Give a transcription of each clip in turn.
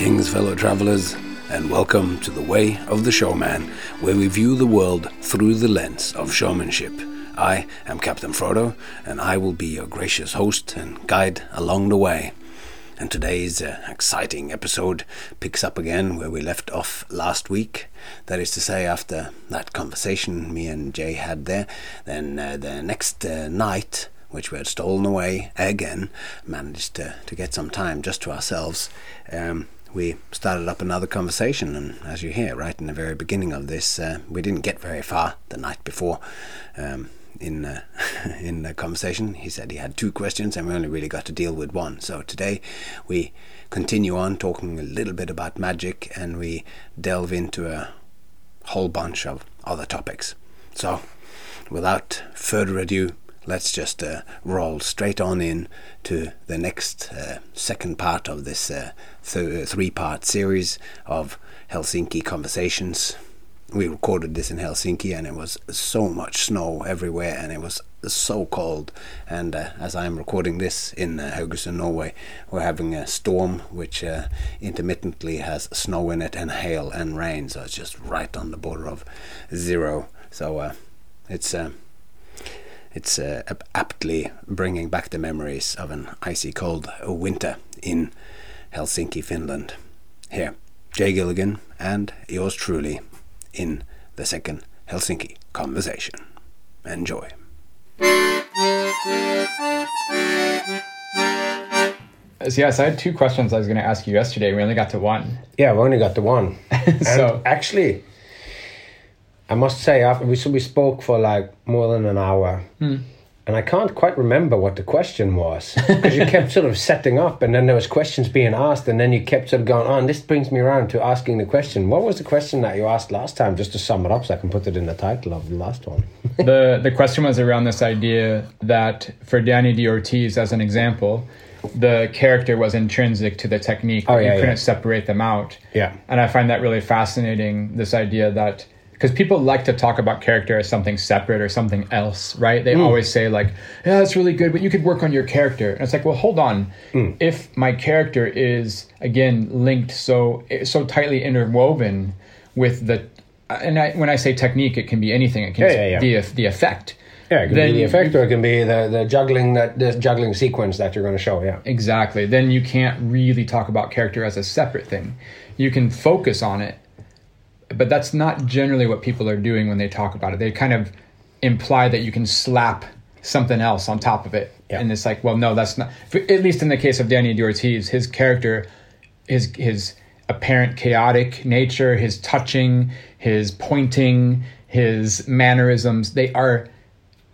Greetings, fellow travelers, and welcome to the Way of the Showman, where we view the world through the lens of showmanship. I am Captain Frodo, and I will be your gracious host and guide along the way. And today's uh, exciting episode picks up again where we left off last week. That is to say, after that conversation me and Jay had there, then uh, the next uh, night which we had stolen away again, managed to, to get some time just to ourselves. Um, we started up another conversation, and as you hear right in the very beginning of this, uh, we didn't get very far the night before. Um, in uh, in the conversation, he said he had two questions, and we only really got to deal with one. So today, we continue on talking a little bit about magic, and we delve into a whole bunch of other topics. So, without further ado, let's just uh, roll straight on in to the next uh, second part of this uh, th- three part series of Helsinki conversations. We recorded this in Helsinki and it was so much snow everywhere and it was so cold. And uh, as I'm recording this in uh, Haugesund, Norway, we're having a storm which uh, intermittently has snow in it and hail and rain. So it's just right on the border of zero. So uh, it's it's uh, aptly bringing back the memories of an icy cold winter in Helsinki, Finland. Here, Jay Gilligan and yours truly in the second Helsinki conversation. Enjoy. So yes, I had two questions I was going to ask you yesterday. We only got to one. Yeah, we only got to one. so and actually, I must say, after we so we spoke for like more than an hour, mm. and I can't quite remember what the question was because you kept sort of setting up, and then there was questions being asked, and then you kept sort of going on. Oh, this brings me around to asking the question. What was the question that you asked last time? Just to sum it up, so I can put it in the title of the last one. the The question was around this idea that for Dani DaOrtiz, as an example. The character was intrinsic to the technique. Oh, yeah, you couldn't yeah. separate them out. Yeah. And I find that really fascinating. This idea that because people like to talk about character as something separate or something else, right? They Mm. always say like, "Yeah, that's really good, but you could work on your character." And it's like, well, hold on. Mm. If my character is again linked so so tightly interwoven with the, and I, when I say technique, it can be anything. It can Yeah, yeah, yeah. be the effect. Yeah, it can Then be the effect, or it can be the, the juggling that the juggling sequence that you're going to show. Yeah. Exactly. Then you can't really talk about character as a separate thing. You can focus on it, but that's not generally what people are doing when they talk about it. They kind of imply that you can slap something else on top of it. Yeah. And it's like, well, no, that's not. For, at least in the case of Dani DaOrtiz, his character, his his apparent chaotic nature, his touching, his pointing, his mannerisms, they are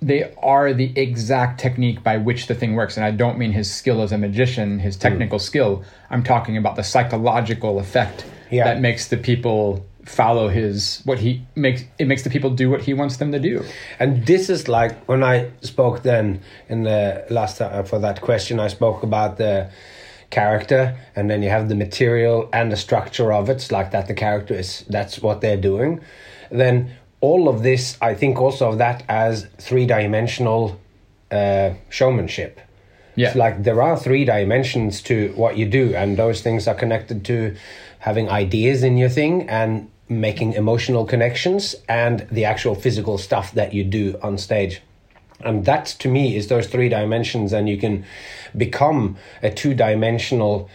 they are the exact technique by which the thing works. And I don't mean his skill as a magician, his hmm. technical skill. I'm talking about the psychological effect Yeah. that makes the people follow his what he makes it makes the people do what he wants them to do. And this is like when I spoke then in the last time for that question, I spoke about the character, and then you have the material and the structure of it. It's like that the character is that's what they're doing. Then all of this, I think also of that as three dimensional uh, showmanship. Yeah. It's like there are three dimensions to what you do, and those things are connected to having ideas in your thing and making emotional connections and the actual physical stuff that you do on stage. And that to me is those three dimensions, and you can become a two dimensional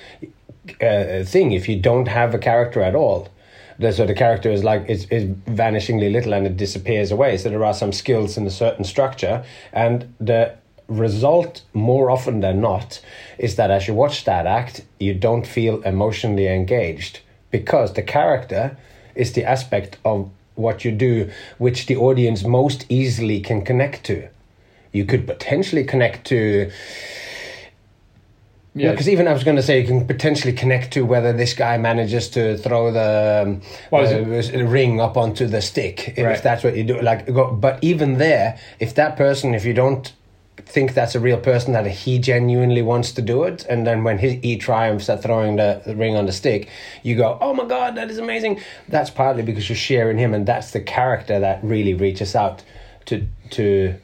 uh, thing if you don't have a character at all. So the character is like is, is vanishingly little and it disappears away. So there are some skills in a certain structure, and the result more often than not is that as you watch that act, you don't feel emotionally engaged because the character is the aspect of what you do which the audience most easily can connect to. You could potentially connect to yeah, because even I was going to say you can potentially connect to whether this guy manages to throw the, Well, uh, the ring up onto the stick, if Right. that's what you do. Like, but even there, if that person, if you don't think that's a real person that he genuinely wants to do it, and then when he, he triumphs at throwing the, the ring on the stick, you go, "Oh my god, that is amazing!" That's partly because you're sharing him, and that's the character that really reaches out to to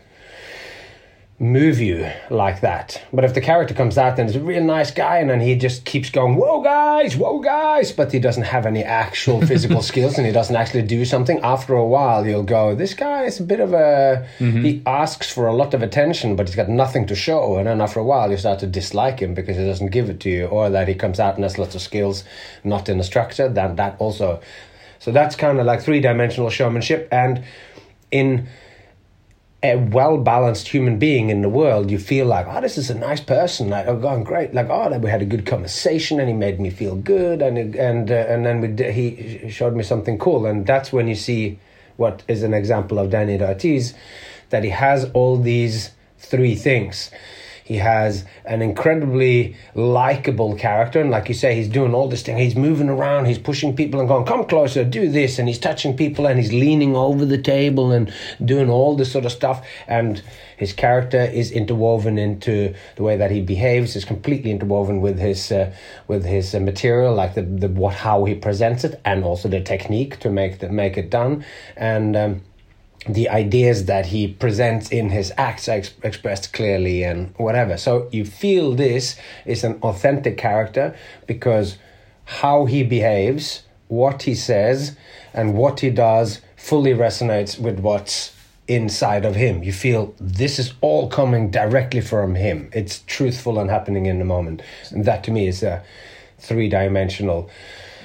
move you like that. But if the character comes out and is a real nice guy and then he just keeps going, whoa guys, whoa guys, but he doesn't have any actual physical skills and he doesn't actually do something, after a while you'll go, this guy is a bit of a, mm-hmm. he asks for a lot of attention, but he's got nothing to show. And then after a while you start to dislike him because he doesn't give it to you or that he comes out and has lots of skills, not in the structure, then that also. So that's kind of like three dimensional showmanship. And in a well balanced human being in the world, you feel like, oh, this is a nice person. Like, oh, going great. Like, oh, we had a good conversation, and he made me feel good, and and uh, and then we he showed me something cool, and that's when you see what is an example of Dani Ortiz, that he has all these three things. He has an incredibly likable character, and like you say, he's doing all this thing. He's moving around, he's pushing people and going, "Come closer, do this," and he's touching people, and he's leaning over the table and doing all this sort of stuff. And his character is interwoven into the way that he behaves. is completely interwoven with his uh, with his uh, material, like the the what how he presents it, and also the technique to make the, make it done. And um, the ideas that he presents in his acts are ex- expressed clearly and whatever. So you feel this is an authentic character because how he behaves, what he says, and what he does fully resonates with what's inside of him. You feel this is all coming directly from him. It's truthful and happening in the moment. And that to me is a three dimensional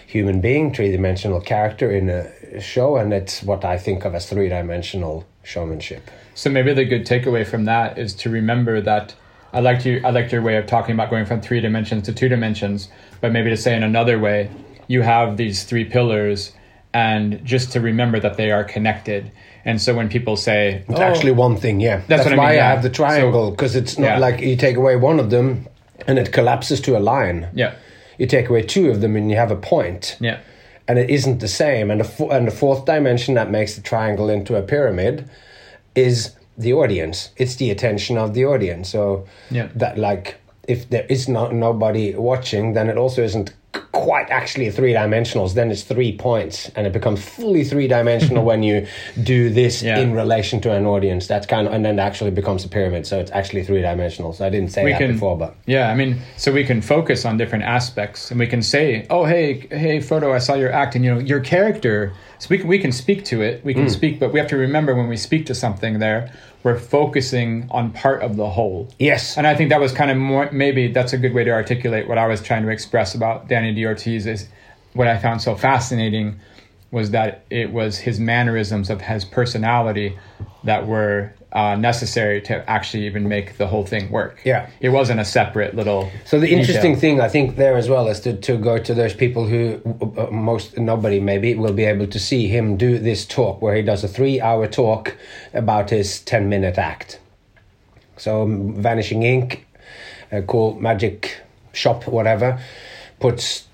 human being, three dimensional character in a show, and it's what I think of as three dimensional showmanship. So maybe the good takeaway from that is to remember that I liked you I liked your way of talking about going from three dimensions to two dimensions, but maybe to say in another way, you have these three pillars and just to remember that they are connected. And so when people say It's "Oh," actually one thing, yeah. That's, what I why mean, I have the triangle because it's not yeah. like you take away one of them and it collapses to a line. Yeah. You take away two of them and you have a point. Yeah. And it isn't the same. And the and the fourth dimension that makes the triangle into a pyramid is the audience. It's the attention of the audience. So Yeah. that like if there is not nobody watching, then it also isn't quite actually three dimensionals. Then it's three points, and it becomes fully three dimensional when you do this Yeah. in relation to an audience. That's kind of and then it actually becomes a pyramid. So it's actually three dimensional. So I didn't say we that can before, but yeah i mean so we can focus on different aspects and we can say oh hey hey Frodo i saw your act and you know your character so we can, we can speak to it Mm. we can speak but we have to remember when we speak to something there we're focusing on part of the whole. Yes, and i think that was kind of more maybe that's a good way to articulate what i was trying to express about Dani DaOrtiz is what i found so fascinating was that it was his mannerisms of his personality that were uh, necessary to actually even make the whole thing work. Yeah. it wasn't a separate little. So the interesting detail. thing I think there as well is to, to go to those people who uh, most nobody maybe will be able to see him do this talk where he does a three hour talk about his ten minute act. So um, Vanishing Inc., a cool magic shop, whatever, puts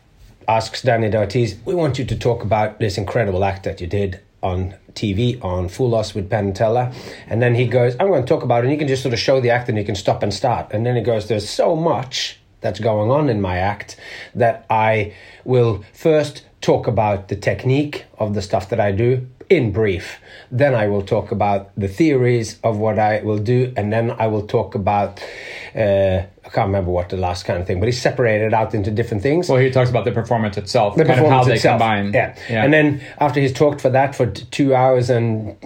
asks Dani Ortiz, we want you to talk about this incredible act that you did on TV on Fool Us with Teller. And then he goes, I'm going to talk about it. And you can just sort of show the act and you can stop and start. And then he goes, There's so much that's going on in my act that I will first talk about the technique of the stuff that I do in brief. Then I will talk about the theories of what I will do. And then I will talk about, uh, I can't remember what the last kind of thing, but he separated out into different things Well, he talks about the performance itself, the kind of how performance they combine. Yeah. yeah, and then after he's talked for that for t- two hours and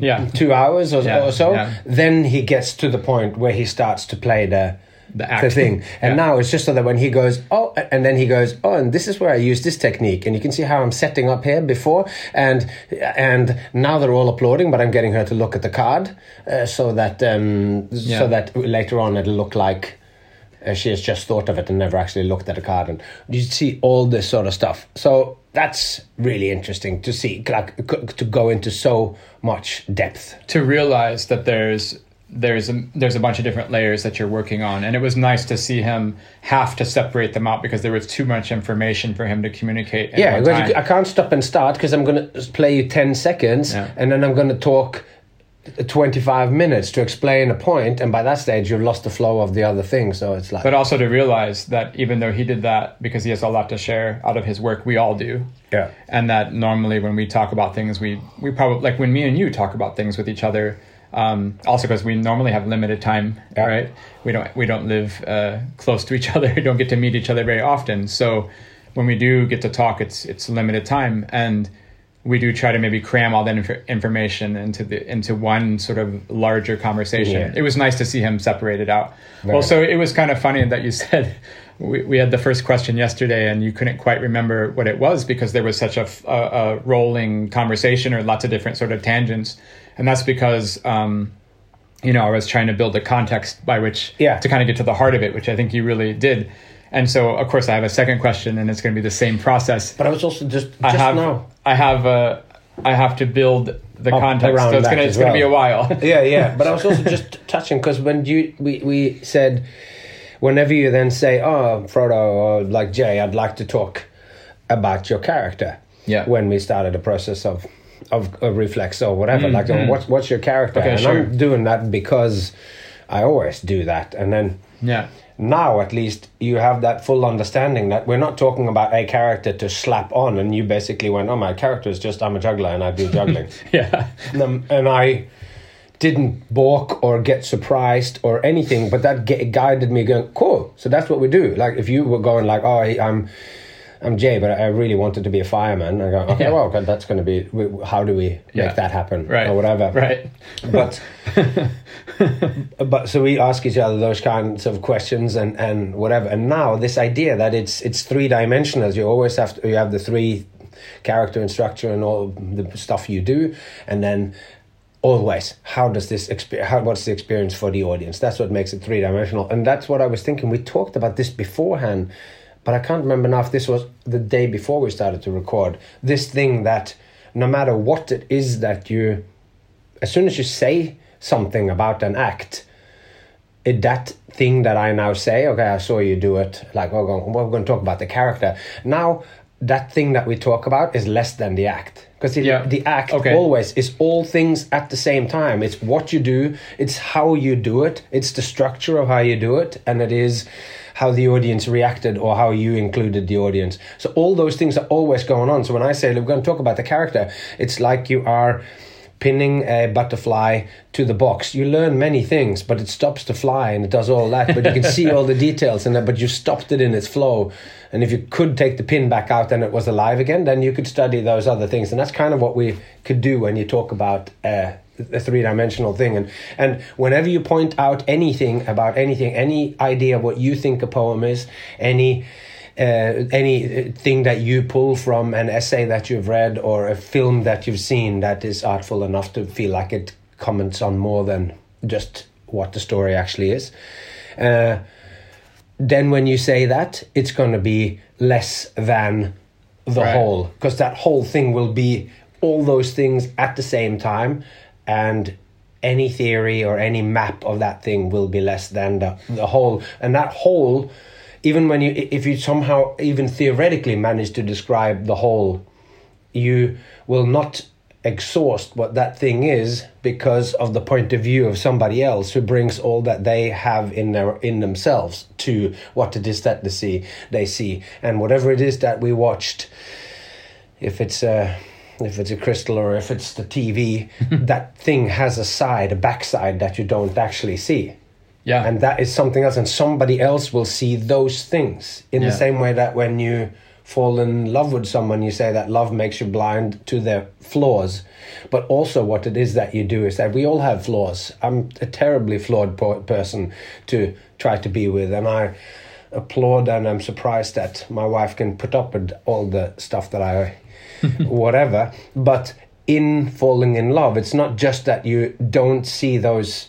yeah, two hours or, Yeah, or so, yeah. then he gets to the point where he starts to play the The act. thing. And Yeah. now it's just so that when he goes, oh, and then he goes, oh, and this is where I use this technique, and you can see how I'm setting up here before, and and now they're all applauding, but I'm getting her to look at the card, uh, so that um, Yeah. so that later on it'll look like. Uh, she has just thought of it and never actually looked at the card, and you see all this sort of stuff. So that's really interesting to see, like to go into so much depth. to realize that there's there's a there's a bunch of different layers that you're working on, and it was nice to see him have to separate them out because there was too much information for him to communicate. Yeah, time. you- I can't stop and start because I'm going to play you 10 seconds Yeah. and then I'm going to talk uh, 25 minutes to explain a point, and by that stage, you've lost the flow of the other thing. So it's like, but also to realize that even though he did that because he has a lot to share out of his work, we all do. yeah. and that normally when we talk about things we we probably like when me and you talk about things with each other Um, also, because we normally have limited time, Yeah. right? We don't we don't live uh, close to each other. We don't get to meet each other very often. So when we do get to talk, it's it's limited time, and we do try to maybe cram all that inf- information into the into one sort of larger conversation. Yeah. It was nice to see him separated out. Right. Well, so it was kind of funny that you said we, we had the first question yesterday and you couldn't quite remember what it was because there was such a a rolling conversation or lots of different sort of tangents, and that's because. Um, you know, I was trying to build a context by which Yeah. to kind of get to the heart of it, which I think you really did. And so, of course, I have a second question, and it's going to be the same process. But I was also just just I have now. I have uh, I have to build the Up context, around so it's as it's gonna be a while. yeah, yeah. But I was also just touching because when you we we said whenever you then say, "Oh, Frodo," or like Jay, I'd like to talk about your character. Yeah. When we started the process of of, a reflex or whatever, like, oh, what's what's your character? Mm, Okay, and sure. I'm doing that because I always do that, and then yeah, now at least you have that full understanding that we're not talking about a character to slap on and you basically went oh my character is just i'm a juggler and i do juggling. Yeah, and, and i didn't balk or get surprised or anything but that guided me going cool. So that's what we do. Like if you were going like oh i'm i'm jay but i really wanted to be a fireman. I go okay Yeah. well that's going to be how do we Yeah. make that happen? Right, or whatever. Right, but but so we ask each other those kinds of questions and and whatever. And now this idea that it's it's three dimensional you always have to you have the three character and structure and all the stuff you do and then always how does this experience how what's the experience for the audience? That's what makes it three dimensional and that's what i was thinking. We talked about this beforehand but i can't remember now if this was the day before we started to record this thing that no matter what it is that you as soon as you say something about an act, it, that thing that I now say, okay, I saw you do it, like we're going, we're going to talk about the character. Now, that thing that we talk about is less than the act. Because Yeah. the act Okay. always is all things at the same time. It's what you do, it's how you do it, it's the structure of how you do it, and it is how the audience reacted or how you included the audience. So all those things are always going on. So when I say we're going to talk about the character, it's like you are pinning a butterfly to the box. You learn many things, but it stops to fly and it does all that. But you can see all the details it, but you stopped it in its flow. And if you could take the pin back out and it was alive again, then you could study those other things. And that's kind of what we could do when you talk about uh, a three dimensional thing. And, and whenever you point out anything about anything, any idea what you think a poem is, any uh, any thing that you pull from an essay that you've read or a film that you've seen that is artful enough to feel like it comments on more than just what the story actually is. Uh, then when you say that, it's going to be less than the Right. whole because that whole thing will be all those things at the same time and any theory or any map of that thing will be less than the, the whole. And that whole even when you if you somehow even theoretically manage to describe the whole you will not exhaust what that thing is because of the point of view of somebody else who brings all that they have in their in themselves to what it is that they see they see. And whatever it is that we watched if it's a if it's a crystal or if it's the TV that thing has a side a backside that you don't actually see. Yeah, and that is something else and somebody else will see those things in Yeah. the same way that when you fall in love with someone you say that love makes you blind to their flaws. But also what it is that you do is that we all have flaws. I'm a terribly flawed po- person to try to be with and i applaud and i'm surprised that my wife can put up with all the stuff that i whatever but in falling in love it's not just that you don't see those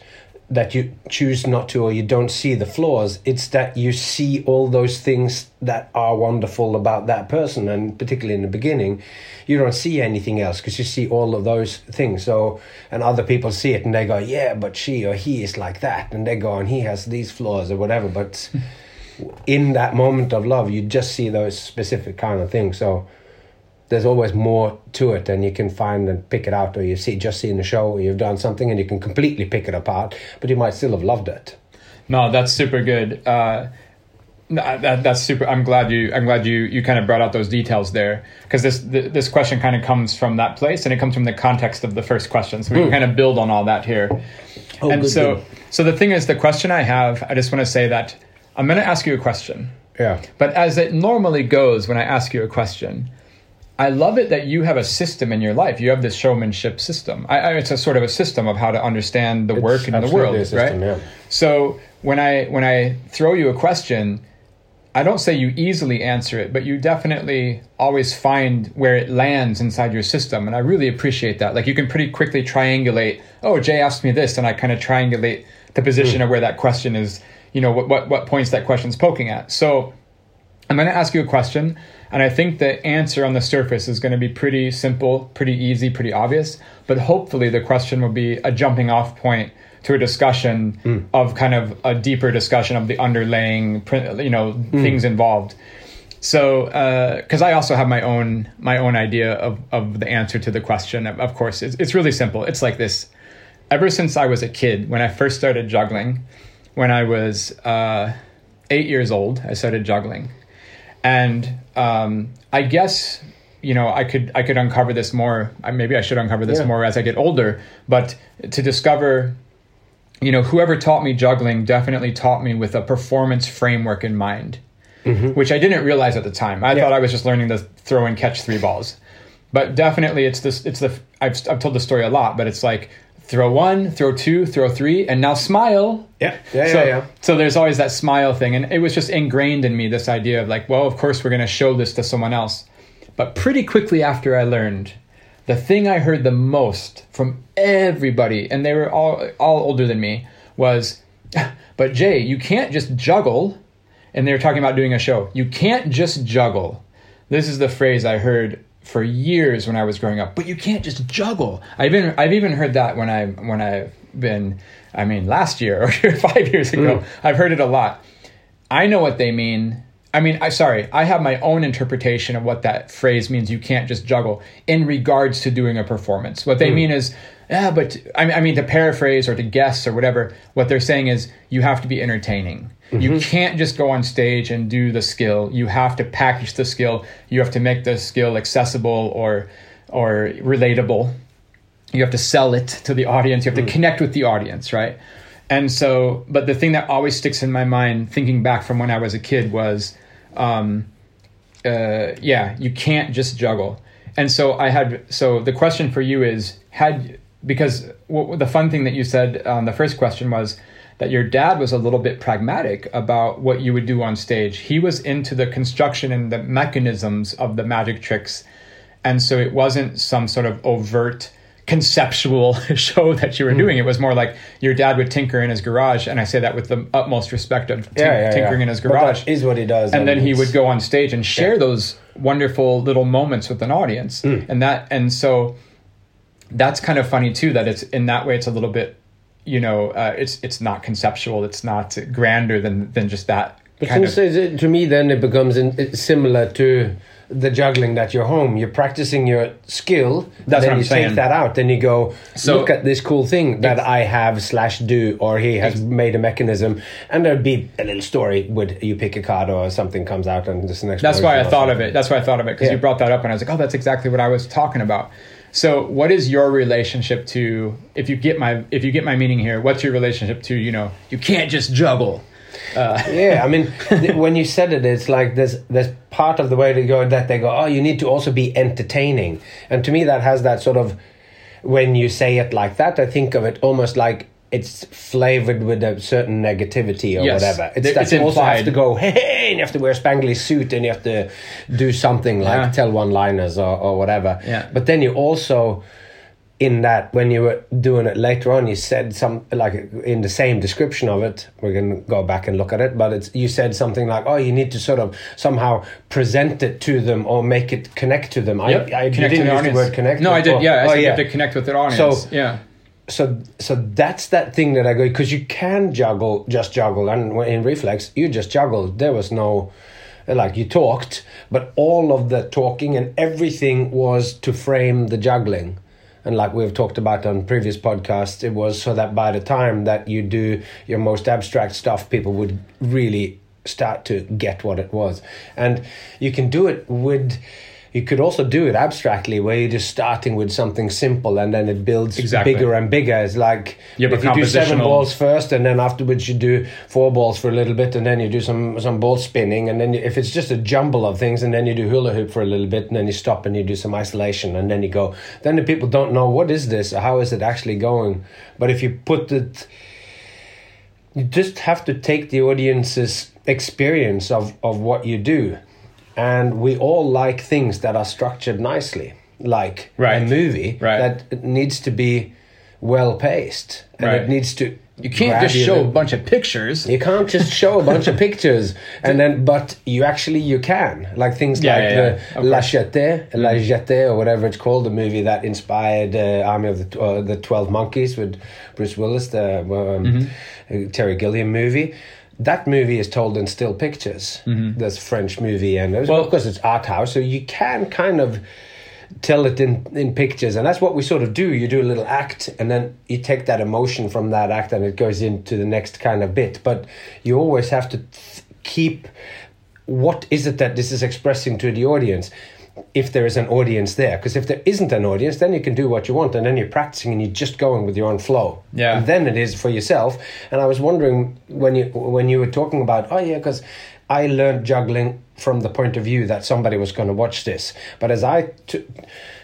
that you choose not to or you don't see the flaws it's that you see all those things that are wonderful about that person and particularly in the beginning you don't see anything else because you see all of those things. So and other people see it and they go yeah but she or he is like that and they go and he has these flaws or whatever but in that moment of love you just see those specific kind of things. So there's always more to it and you can find and pick it out or you see just see in the show or you've done something and you can completely pick it apart but you might still have loved it No, that's super good. Uh, that, that's super. I'm glad you. I'm glad you. You kind of brought out those details there because this th- this question kind of comes from that place and it comes from the context of the first question. So we can kind of build on all that here. Oh, and so so the thing is, the question I have, I just want to say that I'm going to ask you a question. Yeah. But as it normally goes when I ask you a question, I love it that you have a system in your life. You have this showmanship system. I, I, it's a sort of a system of how to understand the work in the world, system, right? yeah. So when I when I throw you a question, I don't say you easily answer it, but you definitely always find where it lands inside your system, and I really appreciate that. Like you can pretty quickly triangulate. Oh, Jay asked me this, and I kind of triangulate the position of where that question is. You know what what what points that question's poking at. So I'm going to ask you a question, and I think the answer on the surface is going to be pretty simple, pretty easy, pretty obvious. But hopefully, the question will be a jumping off point to a discussion hmm. of kind of a deeper discussion of the underlying, you know, hmm. things involved. So, uh, because I also have my own my own idea of of the answer to the question. Of of course, it's it's really simple. It's like this. Ever since I was a kid, when I first started juggling, when I was uh, eight years old, I started juggling and um, I guess you know I could I could uncover this more. Maybe I should uncover this Yeah. more as I get older. But to discover, you know, whoever taught me juggling definitely taught me with a performance framework in mind, which I didn't realize at the time. I Yeah. thought I was just learning to throw and catch three balls. But definitely, it's this. It's the. I've I've told the story a lot, but it's like throw one, throw two, throw three, and now smile Yeah. Yeah. so, yeah. Yeah. so there's always that smile thing, and it was just ingrained in me this idea of like, well, of course we're going to show this to someone else. But pretty quickly after I learned, the thing I heard the most from everybody, and they were all all older than me, was, "But Jay, you can't just juggle." And they were talking about doing a show. You can't just juggle. This is the phrase I heard for years when I was growing up. But you can't just juggle. I've even I've even heard that when I when I've been I mean last year or five years ago. Mm. I've heard it a lot. I know what they mean. I mean, I sorry, I have my own interpretation of what that phrase means. You can't just juggle in regards to doing a performance. What they mm. mean is, yeah, but I mean, I mean to paraphrase or to guess or whatever. What they're saying is you have to be entertaining. You can't just go on stage and do the skill. You have to package the skill. You have to make the skill accessible or or relatable you have to sell it to the audience you have to connect with the audience right and so but the thing that always sticks in my mind thinking back from when i was a kid was um, uh, yeah you can't just juggle and so i had so the question for you is had because what, the fun thing that you said on the first question was that your dad was a little bit pragmatic about what you would do on stage. He was into the construction and the mechanisms of the magic tricks. And so it wasn't some sort of overt conceptual show that you were doing. It was more like your dad would tinker in his garage and i say that with the utmost respect of tink- Yeah, yeah, tinkering yeah. in his But garage. that is what he does, and then he would go on stage and share those wonderful little moments with an audience. Mm. and that and so that's kind of funny too that it's in that way it's a little bit you know uh, it's it's not conceptual it's not grander than than just that But kind since of it, to me, then it becomes in, similar to the juggling that you're home. You're practicing your skill. That's then what I'm you saying. take that out. Then you go So- look at this cool thing that I have slash do, or he has made a mechanism, and there'd be a little story. Would you pick a card or something comes out and this next? That's why I thought of it. That's why I thought of it because you brought that up, and I was like, "Oh, that's exactly what I was talking about." So, what is your relationship to? If you get my, if you get my meaning here, what's your relationship to? You know, you can't just juggle. Uh, yeah, I mean, when you said it, it's like there's there's part of the way to go that they go, oh, you need to also be entertaining, and to me that has that sort of when you say it like that, I think of it almost like it's flavored with a certain negativity or Yes. whatever. It's it's you also have to go, hey, hey, and you have to wear a spangly suit and you have to do something like Yeah. tell one-liners or, or whatever. Yeah. But then you also in that when you were doing it later on you said some like in the same description of it we're going to go back and look at it but it's you said something like oh you need to sort of somehow present it to them or make it connect to them Yep. I, I Connect didn't the use audience. the word connect No, I did. Oh, yeah, I oh, said you yeah. have to connect with their audience. So- yeah. So so that's that thing that I go because you can juggle just juggle. And in reflex you just juggled there was no like you talked but all of the talking and everything was to frame the juggling. And like we've talked about on previous podcasts it was so that by the time that you do your most abstract stuff people would really start to get what it was. And you can do it with you could also do it abstractly where you're just starting with something simple and then it builds Exactly. bigger and bigger. It's like You have if you do seven balls first and then afterwards you do four balls for a little bit and then you do some some ball spinning and then you, if it's just a jumble of things and then you do hula hoop for a little bit and then you stop and you do some isolation and then you go then the people don't know what is this how is it actually going but if you put it you just have to take the audience's experience of, of what you do. And we all like things that are structured nicely, like a movie Right. that needs to be well paced and Right. it needs to. You can't just show a bunch of pictures. you can't just show a bunch of pictures and then, but you actually you can like things Yeah, like yeah, the yeah. La. Jetée, La Jetée, or whatever it's called, the movie that inspired uh, Army of the uh, the Twelve Monkeys with Bruce Willis, the um, Mm-hmm. uh, Terry Gilliam movie. That movie is told in still pictures. This French movie, and Mm-hmm. Well- of course it's art house, so you can kind of tell it in, in pictures and that's what we sort of do you do a little act and then you take that emotion from that act and it goes into the next kind of bit but you always have to th- keep what is it that this is expressing to the audience if there is an audience there because if there isn't an audience then you can do what you want and then you're practicing and you're just going with your own flow Yeah. and then it is for yourself and i was wondering when you when you were talking about oh yeah because i learned juggling from the point of view that somebody was going to watch this but as i t-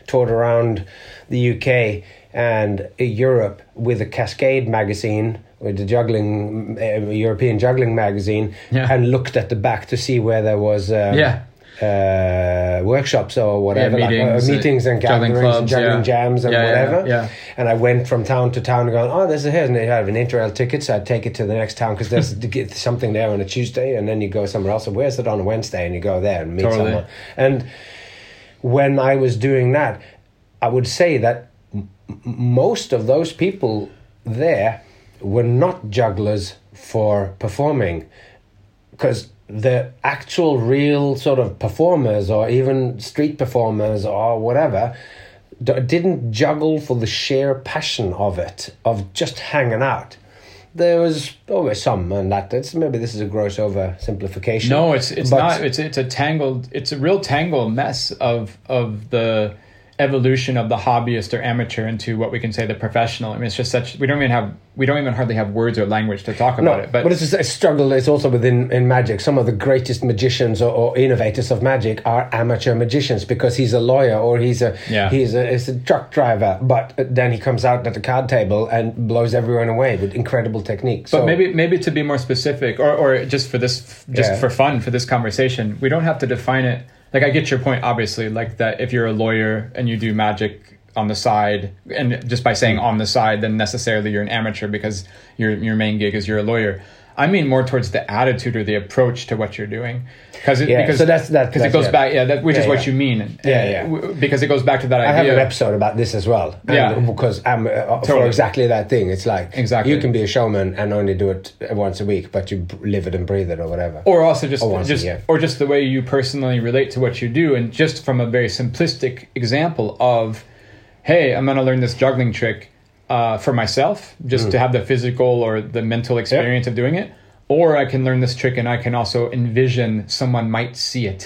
toured around the uk and europe with a Kaskade magazine with the juggling uh, european juggling magazine Yeah. and looked at the back to see where there was um, Yeah. Uh, workshops or whatever, Yeah, like, uh, meetings, meetings and gatherings and juggling yeah. jams and Yeah, whatever. yeah. And I went from town to town going, oh, there's a here, and they have an interrail ticket, so I'd take it to the next town because there's something there on a Tuesday, and then you go somewhere else. And where's it on a Wednesday? And you go there and meet Totally. someone. And when I was doing that, I would say that m- most of those people there were not jugglers for performing because the actual real sort of performers or even street performers or whatever d- didn't juggle for the sheer passion of it of just hanging out there was always some and that it's maybe this is a gross oversimplification No, it's it's not. It's it's a tangled. It's a real tangled mess of of the evolution of the hobbyist or amateur into what we can say the professional. I mean, it's just such. We don't even have. We don't even hardly have words or language to talk about No, it. But, but, it's a struggle. It's also within in magic. Some of the greatest magicians or, or innovators of magic are amateur magicians because he's a lawyer or he's a Yeah. he's a, he's a truck driver. But then he comes out at the card table and blows everyone away with incredible technique. But so, maybe maybe to be more specific, or, or just for this, just Yeah. for fun, for this conversation, we don't have to define it. Like I get your point, obviously. Like that, if you're a lawyer and you do magic on the side, and just by saying on the side, then necessarily you're an amateur because your your main gig is you're a lawyer. I mean more towards the attitude or the approach to what you're doing, because it, Yeah, because so that's- that- because it goes yeah. back, yeah, that, which is what yeah. you mean, Yeah, yeah. w- because it goes back to that I have an episode about this as well. Yeah. because I'm uh, for exactly that thing. It's like Exactly. you can be a showman and only do it once a week, but you live it and breathe it or whatever. or also just Or just or just the way you personally relate to what you do and just from a very simplistic example of hey i'm going to learn this juggling trick uh, for myself just Mm. to have the physical or the mental experience of doing it or i can learn this trick and i can also envision someone might see it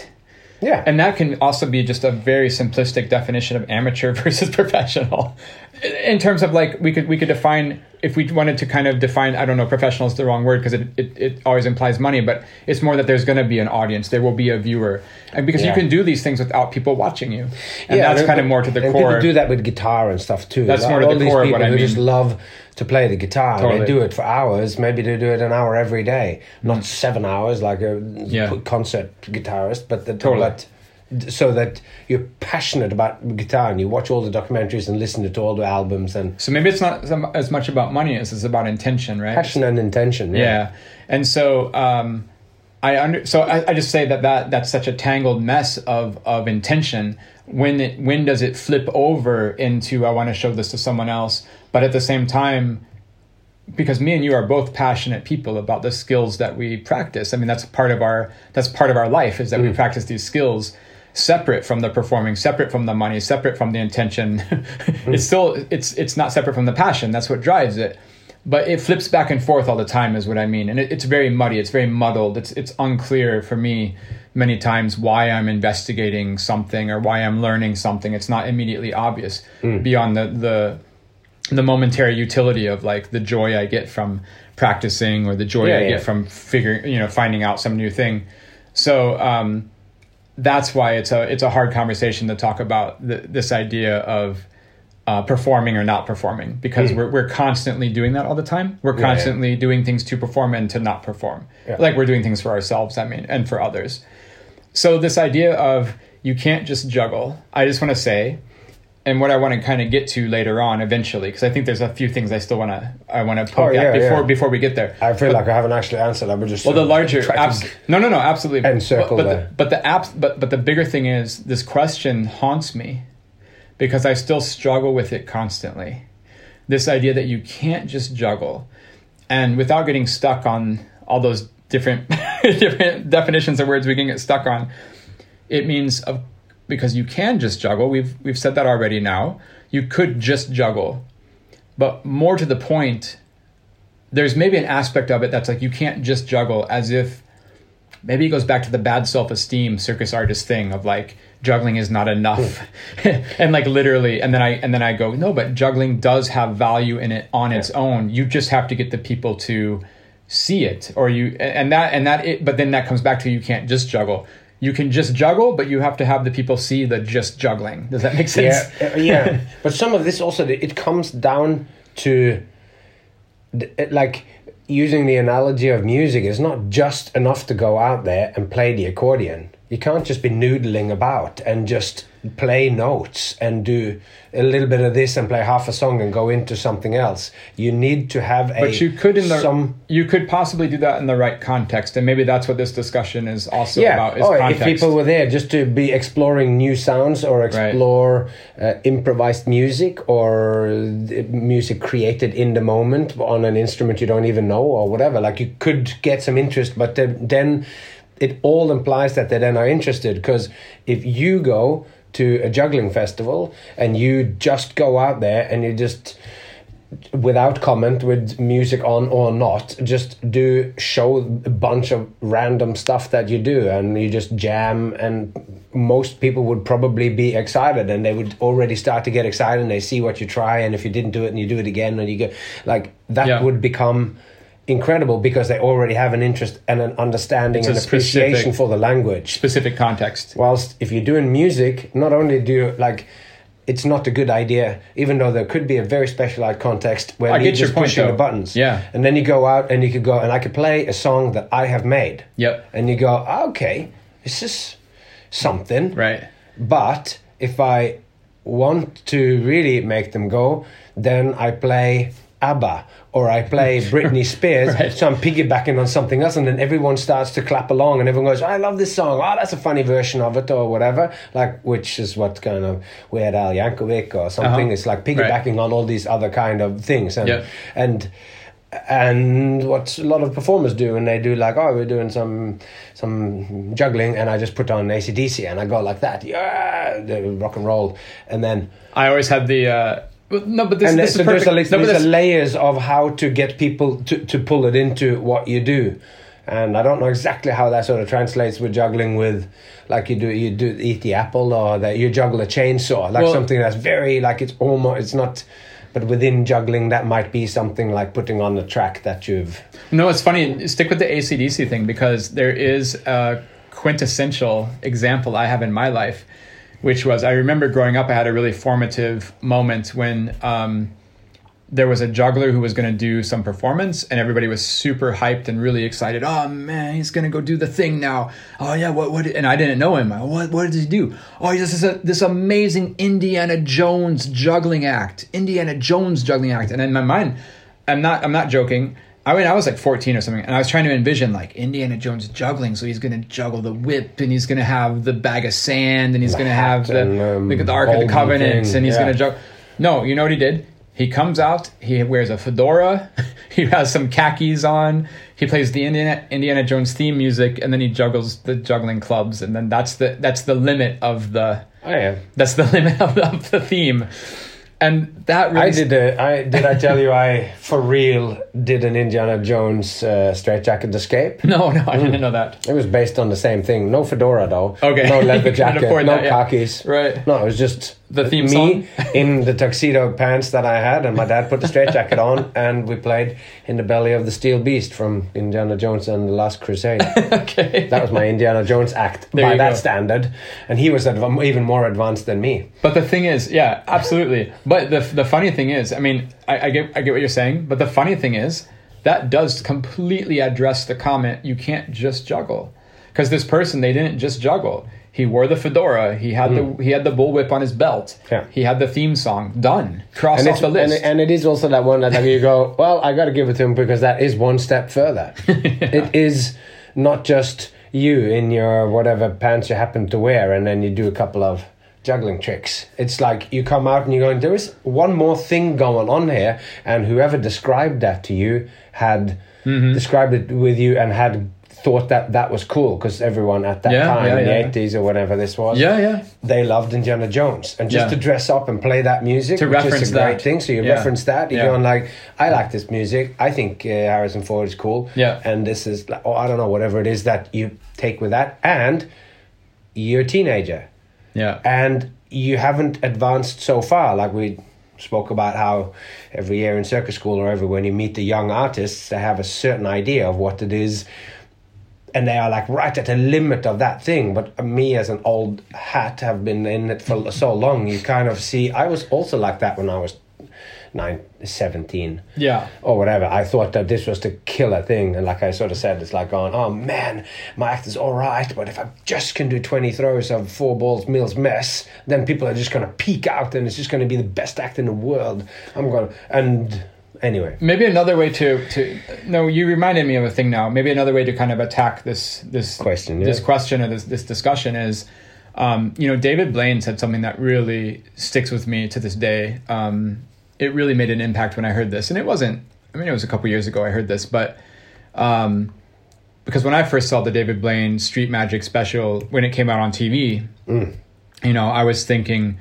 yeah, and that can also be just a very simplistic definition of amateur versus professional. In terms of like we could we could define if we wanted to kind of define I don't know professional is the wrong word because it, it, it always implies money but it's more that there's going to be an audience there will be a viewer and because you can do these things without people watching you and that's and- kind of more to the and core People do that with guitar and stuff too. That's Like, more to the these core of people what I who just mean. love to play the guitar. Totally. They do it for hours. Maybe they do it an hour every day, not seven hours like a Mm. Yeah. concert guitarist, but the, Totally. but so that you're passionate about guitar and you watch all the documentaries and listen to all the albums and so maybe it's not as much about money as it's about intention right passion and intention. Yeah. yeah and so um i under so I, I just say that that that's such a tangled mess of of intention. When it when does it flip over into i want to show this to someone else? But at the same time because me and you are both passionate people about the skills that we practice. I mean that's part of our that's part of our life is that we mm. practice these skills separate from the performing separate from the money separate from the intention. It's mm. still it's it's not separate from the passion. That's what drives it but it flips back and forth all the time is what i mean. And it, it's very muddy. It's very muddled. It's it's unclear for me many times why i'm investigating something or why i'm learning something. It's not immediately obvious beyond the the the momentary utility of like the joy i get from practicing or the joy Yeah, i yeah. get from figuring you know finding out some new thing. So um that's why it's a it's a hard conversation to talk about th- this idea of uh, performing or not performing because we're we're constantly doing that all the time. We're Hmm. yeah. constantly doing things to perform and to not perform. Yeah. Like we're doing things for ourselves, I mean, and for others. So this idea of you can't just juggle. I just want to say, and what I want to kind of get to later on, eventually, because I think there's a few things I still want to I want to poke Oh, at before before we get there. I feel like I haven't actually answered. I would just Well, the larger abs- no, no, no, absolutely. Encircle but, but the- the but the apps, but but the bigger thing is this question haunts me because I still struggle with it constantly. This idea that you can't just juggle, and without getting stuck on all those different different definitions of words we can get stuck on, it means of because you can just juggle. We've we've said that already. Now you could just juggle, but more to the point, there's maybe an aspect of it that's like you can't just juggle as if maybe it goes back to the bad self-esteem circus artist thing of like juggling is not enough and like literally and then i and then i go no but juggling does have value in it on its own you just have to get the people to see it or you and that and that it but then that comes back to you can't just juggle you can just juggle but you have to have the people see the just juggling does that make sense yeah, uh, yeah. But some of this also it comes down to like using the analogy of music. It's not just enough to go out there and play the accordion. You can't just be noodling about and just play notes and do a little bit of this and play half a song and go into something else. You need to have a but you could in the some you could possibly do that in the right context and maybe that's what this discussion is also yeah. about is oh, context if people were there just to be exploring new sounds or explore uh, improvised music or uh, music created in the moment on an instrument you don't even know or whatever, like you could get some interest, but then it all implies that they then are interested because if you go to a juggling festival and you just go out there and you just without comment with music on or not just do show a bunch of random stuff that you do and you just jam and most people would probably be excited and they would already start to get excited and they see what you try and if you didn't do it and you do it again and you go like that Yeah. would become incredible because they already have an interest and an understanding and appreciation specific- for the language specific context whilst if you're doing music not only do you like it's not a good idea even though there could be a very specialized context where I you're your just pushing though. the buttons Yeah. and then you go out and you could go and i could play a song that i have made Yep. and you go ah, okay this is something right but if I want to really make them go, then I play ABBA or I play Britney Spears. Right. So I'm piggybacking on something else, and then everyone starts to clap along, and everyone goes, "I love this song. Oh, that's a funny version of it, or whatever." Like, which is what kind of Weird Al Yankovic or something. Uh-huh. It's like piggybacking on all these other kind of things, and Yeah. and and what a lot of performers do and they do like oh we're doing some some juggling and i just put on acdc and i go like that yeah the rock and roll and then i always had the uh but- no but this, and this so is there's, perfect. a, no, but there's this- a layers of how to get people to, to pull it into what you do. And i don't know exactly how that sort of translates with juggling with like you do you do eat the apple or that you juggle a chainsaw. Like Well- something that's very like it's almost it's not but within juggling that might be something like putting on a track that you've No, it's funny. Stick with the ACDC thing because there is a quintessential example I have in my life, which was I remember growing up, I had a really formative moment when um, there was a juggler who was going to do some performance, and everybody was super hyped and really excited. Oh man, he's going to go do the thing now. Oh yeah, what what? And I didn't know him. What what did he do? Oh, this is this amazing Indiana Jones juggling act. Indiana Jones juggling act. And in my mind, I'm not I'm not joking. I mean, I was like 14 or something, and I was trying to envision like Indiana Jones juggling. So he's going to juggle the whip, and he's going to have the bag of sand, and he's going to have the, and, um, the, the Ark of the Covenant, and he's yeah. going to juggle. No, you know what he did? He comes out, he wears a fedora, he has some khakis on, he plays the Indiana Indiana Jones theme music, and then he juggles the juggling clubs, and then that's the that's the limit of the oh yeah that's the limit of, of the theme. And that really I did. A, I did. I tell you, I for real did an Indiana Jones uh, straitjacket escape. No, no, I didn't know that. It was based on the same thing. No fedora though. Okay. No leather jacket. No that, yeah. khakis. Right. No, it was just The theme me song? in the tuxedo pants that I had, and my dad put the straitjacket on, and we played in the belly of the steel beast from Indiana Jones and the Last Crusade. Okay. that was my Indiana Jones act There by that go. standard, and he was even more advanced than me. But the thing is, yeah, absolutely. But the the funny thing is, I mean, I, I get I get what you're saying. But the funny thing is, that does completely address the comment. You can't just juggle, because this person they didn't just juggle. He wore the fedora. He had the he had the bullwhip on his belt. Hmm. Yeah. He had the theme song done. Cross and off the list. And, and it is also that one that like, you go, well, I got to give it to him because that is one step further. It is not just you in your whatever pants you happen to wear, and then you do a couple of juggling tricks. It's like you come out and you're going, there is one more thing going on here, and whoever described that to you had Mm-hmm. described it with you and had thought that that was cool because everyone at that Yeah, time yeah, in yeah. the 80s or whatever this was yeah, yeah. they loved Indiana Jones, and just Yeah. to dress up and play that music, To which reference is a great that. thing. So you Yeah. reference that. You're Yeah. going like, I like this music. I think uh, Harrison Ford is cool. Yeah. and this is, like, oh, I don't know, whatever it is that you take with that, and you're a teenager, Yeah. and you haven't advanced so far. Like we spoke about how every year in circus school or everywhere when you meet the young artists, they have a certain idea of what it is and they are like right at the limit of that thing. But me, as an old hat, have been in it for so long. You kind of see. I was also like that when I was nine, 17 Yeah. or whatever. I thought that this was the killer thing, and like I sort of said, it's like going, oh man, my act is all right, but if I just can do twenty throws of four balls Mills mess, then people are just gonna peek out, and it's just gonna be the best act in the world. I'm gonna and. Anyway, Maybe another way to to no, you reminded me of a thing now. Maybe another way to kind of attack this this Question, this question or this this discussion is, um, you know, David Blaine said something that really sticks with me to this day. Um, it really made an impact when I heard this, and it wasn't. I mean, it was a couple years ago I heard this, but um, because when I first saw the David Blaine Street Magic special when it came out on TV, you know, I was thinking,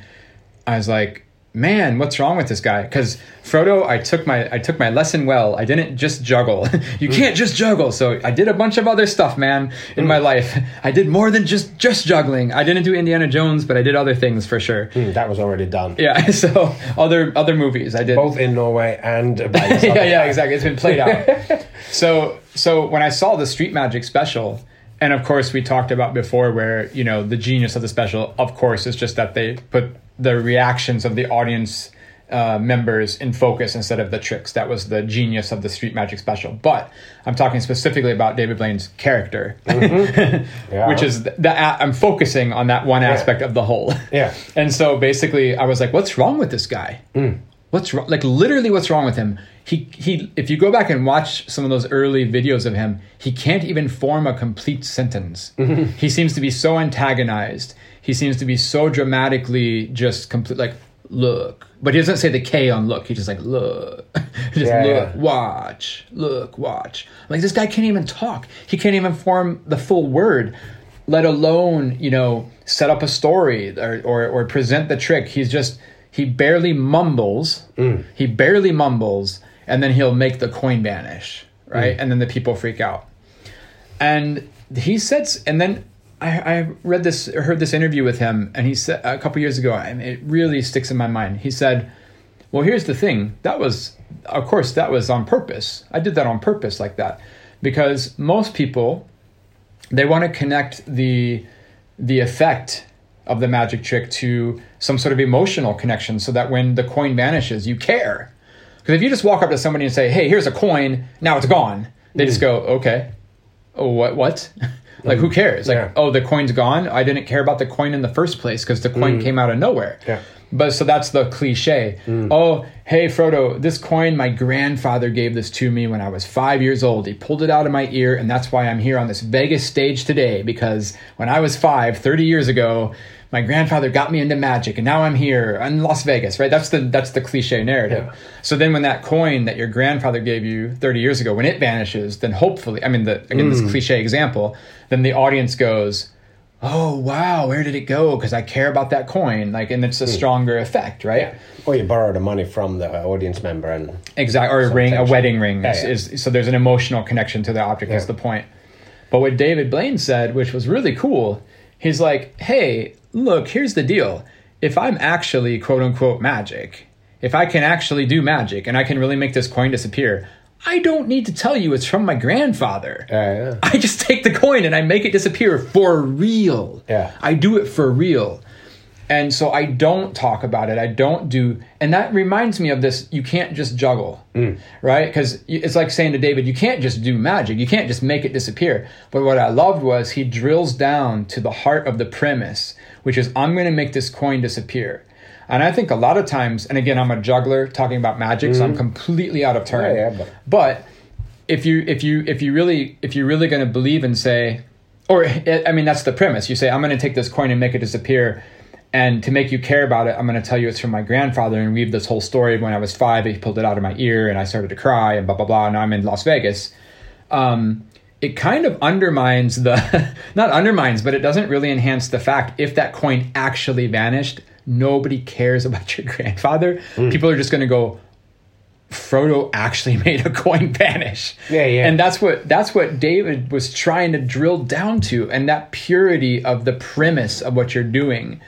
I was like, man, what's wrong with this guy? Because Frodo, I took my I took my lesson well. I didn't just juggle. you can't just juggle. So I did a bunch of other stuff, man, in my life. I did more than just just juggling. I didn't do Indiana Jones, but I did other things for sure. Hmm, that was already done. Yeah. So other other movies I did. Both in Norway and by yeah, yeah, exactly. It's been played out. so, so when I saw the Street Magic special, and of course we talked about before, where you know the genius of the special, of course, is just that they put the reactions of the audience uh, members in focus instead of the tricks. That was the genius of the Street Magic special. But I'm talking specifically about David Blaine's character, mm-hmm. Yeah. which is the, I'm focusing on that one aspect of the whole. Yeah. And so basically, I was like, "What's wrong with this guy? Mm. What's wrong? Like literally, what's wrong with him? He he. If you go back and watch some of those early videos of him, he can't even form a complete sentence. Mm-hmm. He seems to be so antagonized. He seems to be so dramatically just complete. Like look, but he doesn't say the K on look. He's just like look, just Yeah, look, yeah. watch, look, watch. Like this guy can't even talk. He can't even form the full word, let alone you know set up a story or or, or present the trick. He's just he barely mumbles. Mm. He barely mumbles, and then he'll make the coin vanish, right? Mm. And then the people freak out. And he said, and then I, I read this, or heard this interview with him, and he said a couple years ago, and it really sticks in my mind. He said, "Well, here's the thing. That was, of course, that was on purpose. I did that on purpose, like that, because most people, they want to connect the, the effect." Of the magic trick to some sort of emotional connection, so that when the coin vanishes, you care. Because if you just walk up to somebody and say, "Hey, here's a coin. Now it's gone," they just hmm. go, "Okay." oh what what like who mm-hmm. cares? Like Yeah. oh the coin's gone? I didn't care about the coin in the first place because the coin mm. came out of nowhere. Yeah. but so that's the cliche. Mm. Oh hey frodo this coin my grandfather gave this to me when i was five years old. He pulled it out of my ear and that's why i'm here on this vegas stage today because when i was five 30 years ago my grandfather got me into magic and now i'm here in las vegas right that's the that's the cliche narrative Yeah. so then when that coin that your grandfather gave you 30 years ago, when it vanishes, then hopefully, I mean, the, again, this mm. cliche example, then the audience goes, oh wow, where did it go? Because I care about that coin. Like, and it's a mm. stronger effect, right? Or you borrow the money from the audience member and Exactly, or a ring, a wedding ring. Yeah, is, yeah. is so there's an emotional connection to the object. Yeah. the point. But what David Blaine said, which was really cool, he's like, "Hey, look, here's the deal. If I'm actually quote unquote magic, if I can actually do magic and I can really make this coin disappear, I don't need to tell you it's from my grandfather. Yeah, yeah. I just take the coin and I make it disappear for real. Yeah. I do it for real. And so I don't talk about it. I don't do, and that reminds me of this. You can't just juggle, mm. right? Because it's like saying to David, you can't just do magic. You can't just make it disappear. But what I loved was he drills down to the heart of the premise, which is I'm going to make this coin disappear. And I think a lot of times, and again, I'm a juggler talking about magic, so I'm mm-hmm. completely out of turn. Yeah, yeah, but- but if you if you if you really if you're really going to believe and say or i mean that's the premise you say i'm going to take this coin and make it disappear and to make you care about it i'm going to tell you it's from my grandfather and weave this whole story of when i was five he pulled it out of my ear and i started to cry and blah blah blah and now i'm in las vegas um, it kind of undermines the not undermines but it doesn't really enhance the fact if that coin actually vanished nobody cares about your grandfather people are just going to go Frodo actually made a coin vanish. Yeah, yeah. And that's what that's what David was trying to drill down to, and that purity of the premise of what you're doing.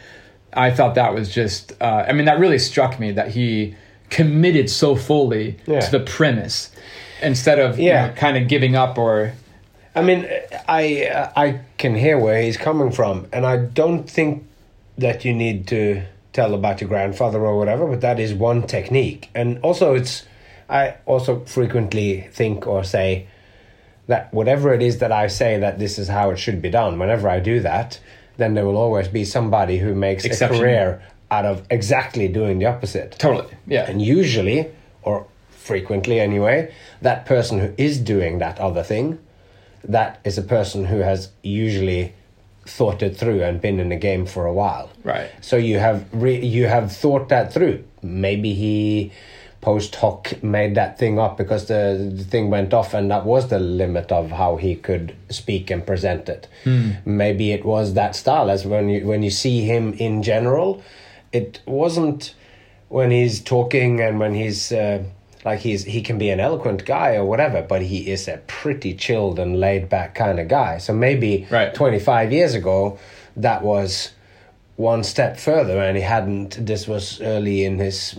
I thought that was just. Uh, I mean, that really struck me that he committed so fully Yeah. to the premise instead of Yeah. you know, kind of giving up or. I mean, I I can hear where he's coming from, and I don't think that you need to tell about your grandfather or whatever, but that is one technique. And also, it's I also frequently think or say that whatever it is that I say that this is how it should be done. Whenever I do that, then there will always be somebody who makes Exception. a career out of exactly doing the opposite. Totally. Yeah. And usually, or frequently anyway, that person who is doing that other thing, that is a person who has usually thought it through and been in the game for a while. Right. So you have re- you have thought that through. Maybe he post hoc made that thing up because the, the thing went off and that was the limit of how he could speak and present it. Maybe it was that style as when you when you see him in general, it wasn't when he's talking and when he's uh, like he's he can be an eloquent guy or whatever, but he is a pretty chilled and laid back kind of guy. So maybe Right. 25 years ago that was one step further and he hadn't this was early in his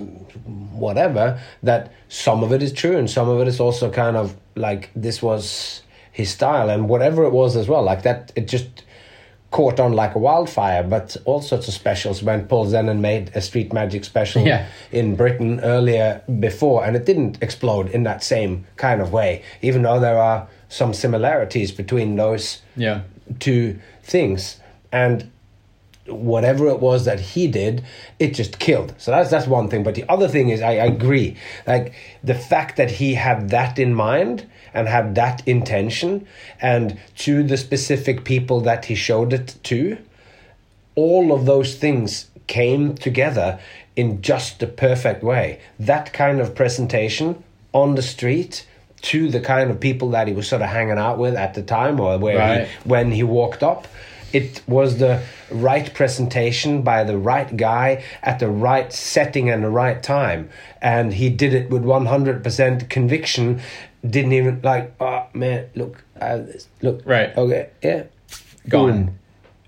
whatever that some of it is true and some of it is also kind of like this was his style and whatever it was as well like that it just caught on like a wildfire but all sorts of specials when paul zenon made a street magic special Yeah. in britain earlier before and it didn't explode in that same kind of way even though there are some similarities between those Yeah. two things and whatever it was that he did it just killed so that's that's one thing but the other thing is i, I agree like the fact that he had that in mind and had that intention and to the specific people that he showed it to all of those things came together in just the perfect way. That kind of presentation on the street to the kind of people that he was sort of hanging out with at the time or where Right. he, when he walked up. It was the right presentation by the right guy at the right setting and the right time. And he did it with 100% conviction. Didn't even like, oh man, look, uh, look. Right. Okay, yeah. Gone. Boom.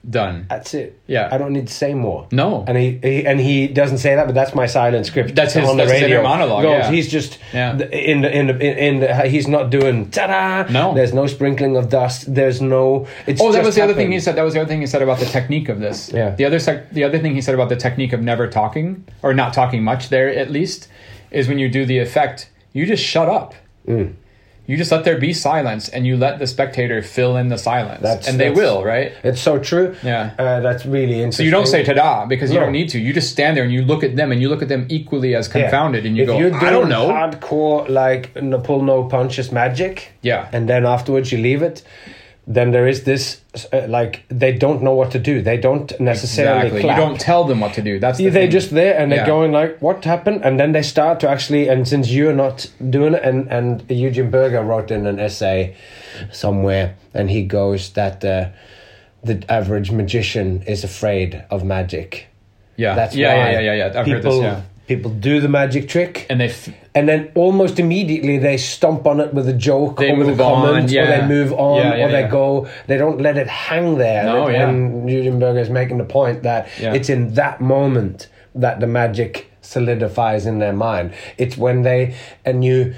Done. That's it. Yeah. I don't need to say more. No. And he, he and he doesn't say that, but that's my silent script. That's his- on the that's his radio. monologue, Goes, yeah. He's just Yeah. in the in the in, the, he's not doing ta-da. No. There's no sprinkling of dust. There's no. It's Oh, that just was the other thing he said. That was the other thing he said about the technique of this. Yeah. The other sec- the other thing he said about the technique of never talking or not talking much there at least is when you do the effect, you just shut up. Mm. You just let there be silence, and you let the spectator fill in the silence, That's- and they will, right? It's so true. Yeah. Uh, that's really interesting So you don't say "ta-da" because you don't need to. You just stand there and you look at them, and you look at them equally as Yeah. confounded, and you if go, you're "I don't know." Hardcore like no pull no punches magic. Yeah. And then afterwards you leave it. Then there is this uh, like they don't know what to do. They don't necessarily Exactly. You don't tell them what to do. That's the they're thing. just there and they're Yeah. going like what happened and then they start to actually and since you're not doing it and and eugene burger wrote in an essay somewhere and he goes that uh, the average magician is afraid of magic. Yeah, That's yeah, why yeah, yeah, yeah, I've people, heard this. Yeah, People do the magic trick, and they f- and then almost immediately they stomp on it with a joke They or with a comment, on, or they move on, Yeah, yeah, or they yeah. go. They don't let it hang there. No, and, yeah. and Eugene Burger is making the point that Yeah. it's in that moment that the magic solidifies in their mind. It's when they and you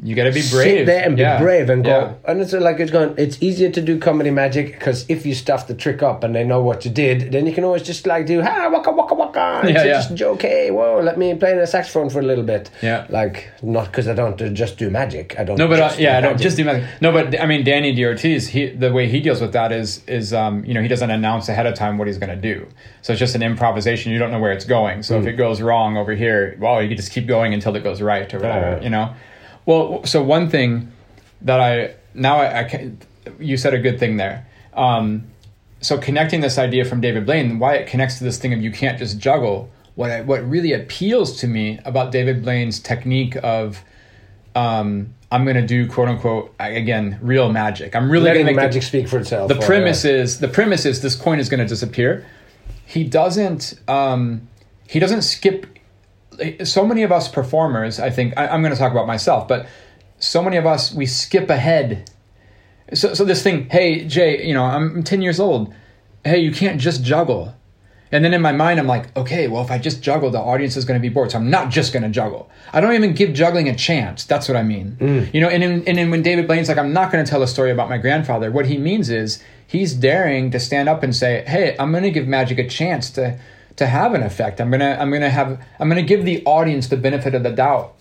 you got to be sit brave. there and be Yeah. brave and go. Yeah. And it's like it's going. It's easier to do comedy magic because if you stuff the trick up and they know what you did, then you can always just like do ha waka waka waka. It's Yeah, yeah. just joke. Hey, whoa, let me play the saxophone for a little bit. Yeah. Like not because I don't uh, just do magic. I don't. No, but uh, yeah, I do don't just do magic. No, but I mean, Dani DaOrtiz, he the way he deals with that is is um, you know he doesn't announce ahead of time what he's going to do, so it's just an improvisation. You don't know where it's going. So if Hmm. it goes wrong over here, well, you can just keep going until it goes right or whatever. Right. You know. Well, so one thing that I now I, I can, you said a good thing there. Um, so connecting this idea from David Blaine, why it connects to this thing of you can't just juggle. What I, what really appeals to me about David Blaine's technique of um, I'm going to do quote unquote again real magic. I'm really letting going to make magic the, speak for itself. the or, premise is the premise is this coin is going to disappear. He doesn't um, he doesn't skip. So many of us performers, I think I, I'm going to talk about myself, but so many of us we skip ahead. So so this thing, hey Jay, you know I'm 10 years old. Hey, you can't just juggle. And then in my mind, I'm like, okay, well, if I just juggle, the audience is going to be bored. So I'm not just going to juggle. I don't even give juggling a chance. That's what I mean. Mm. You know, and, in, and then when David Blaine's like, I'm not going to tell a story about my grandfather, what he means is he's daring to stand up and say, hey, I'm going to give magic a chance to to have an effect. I'm gonna I'm gonna have I'm gonna give the audience the benefit of the doubt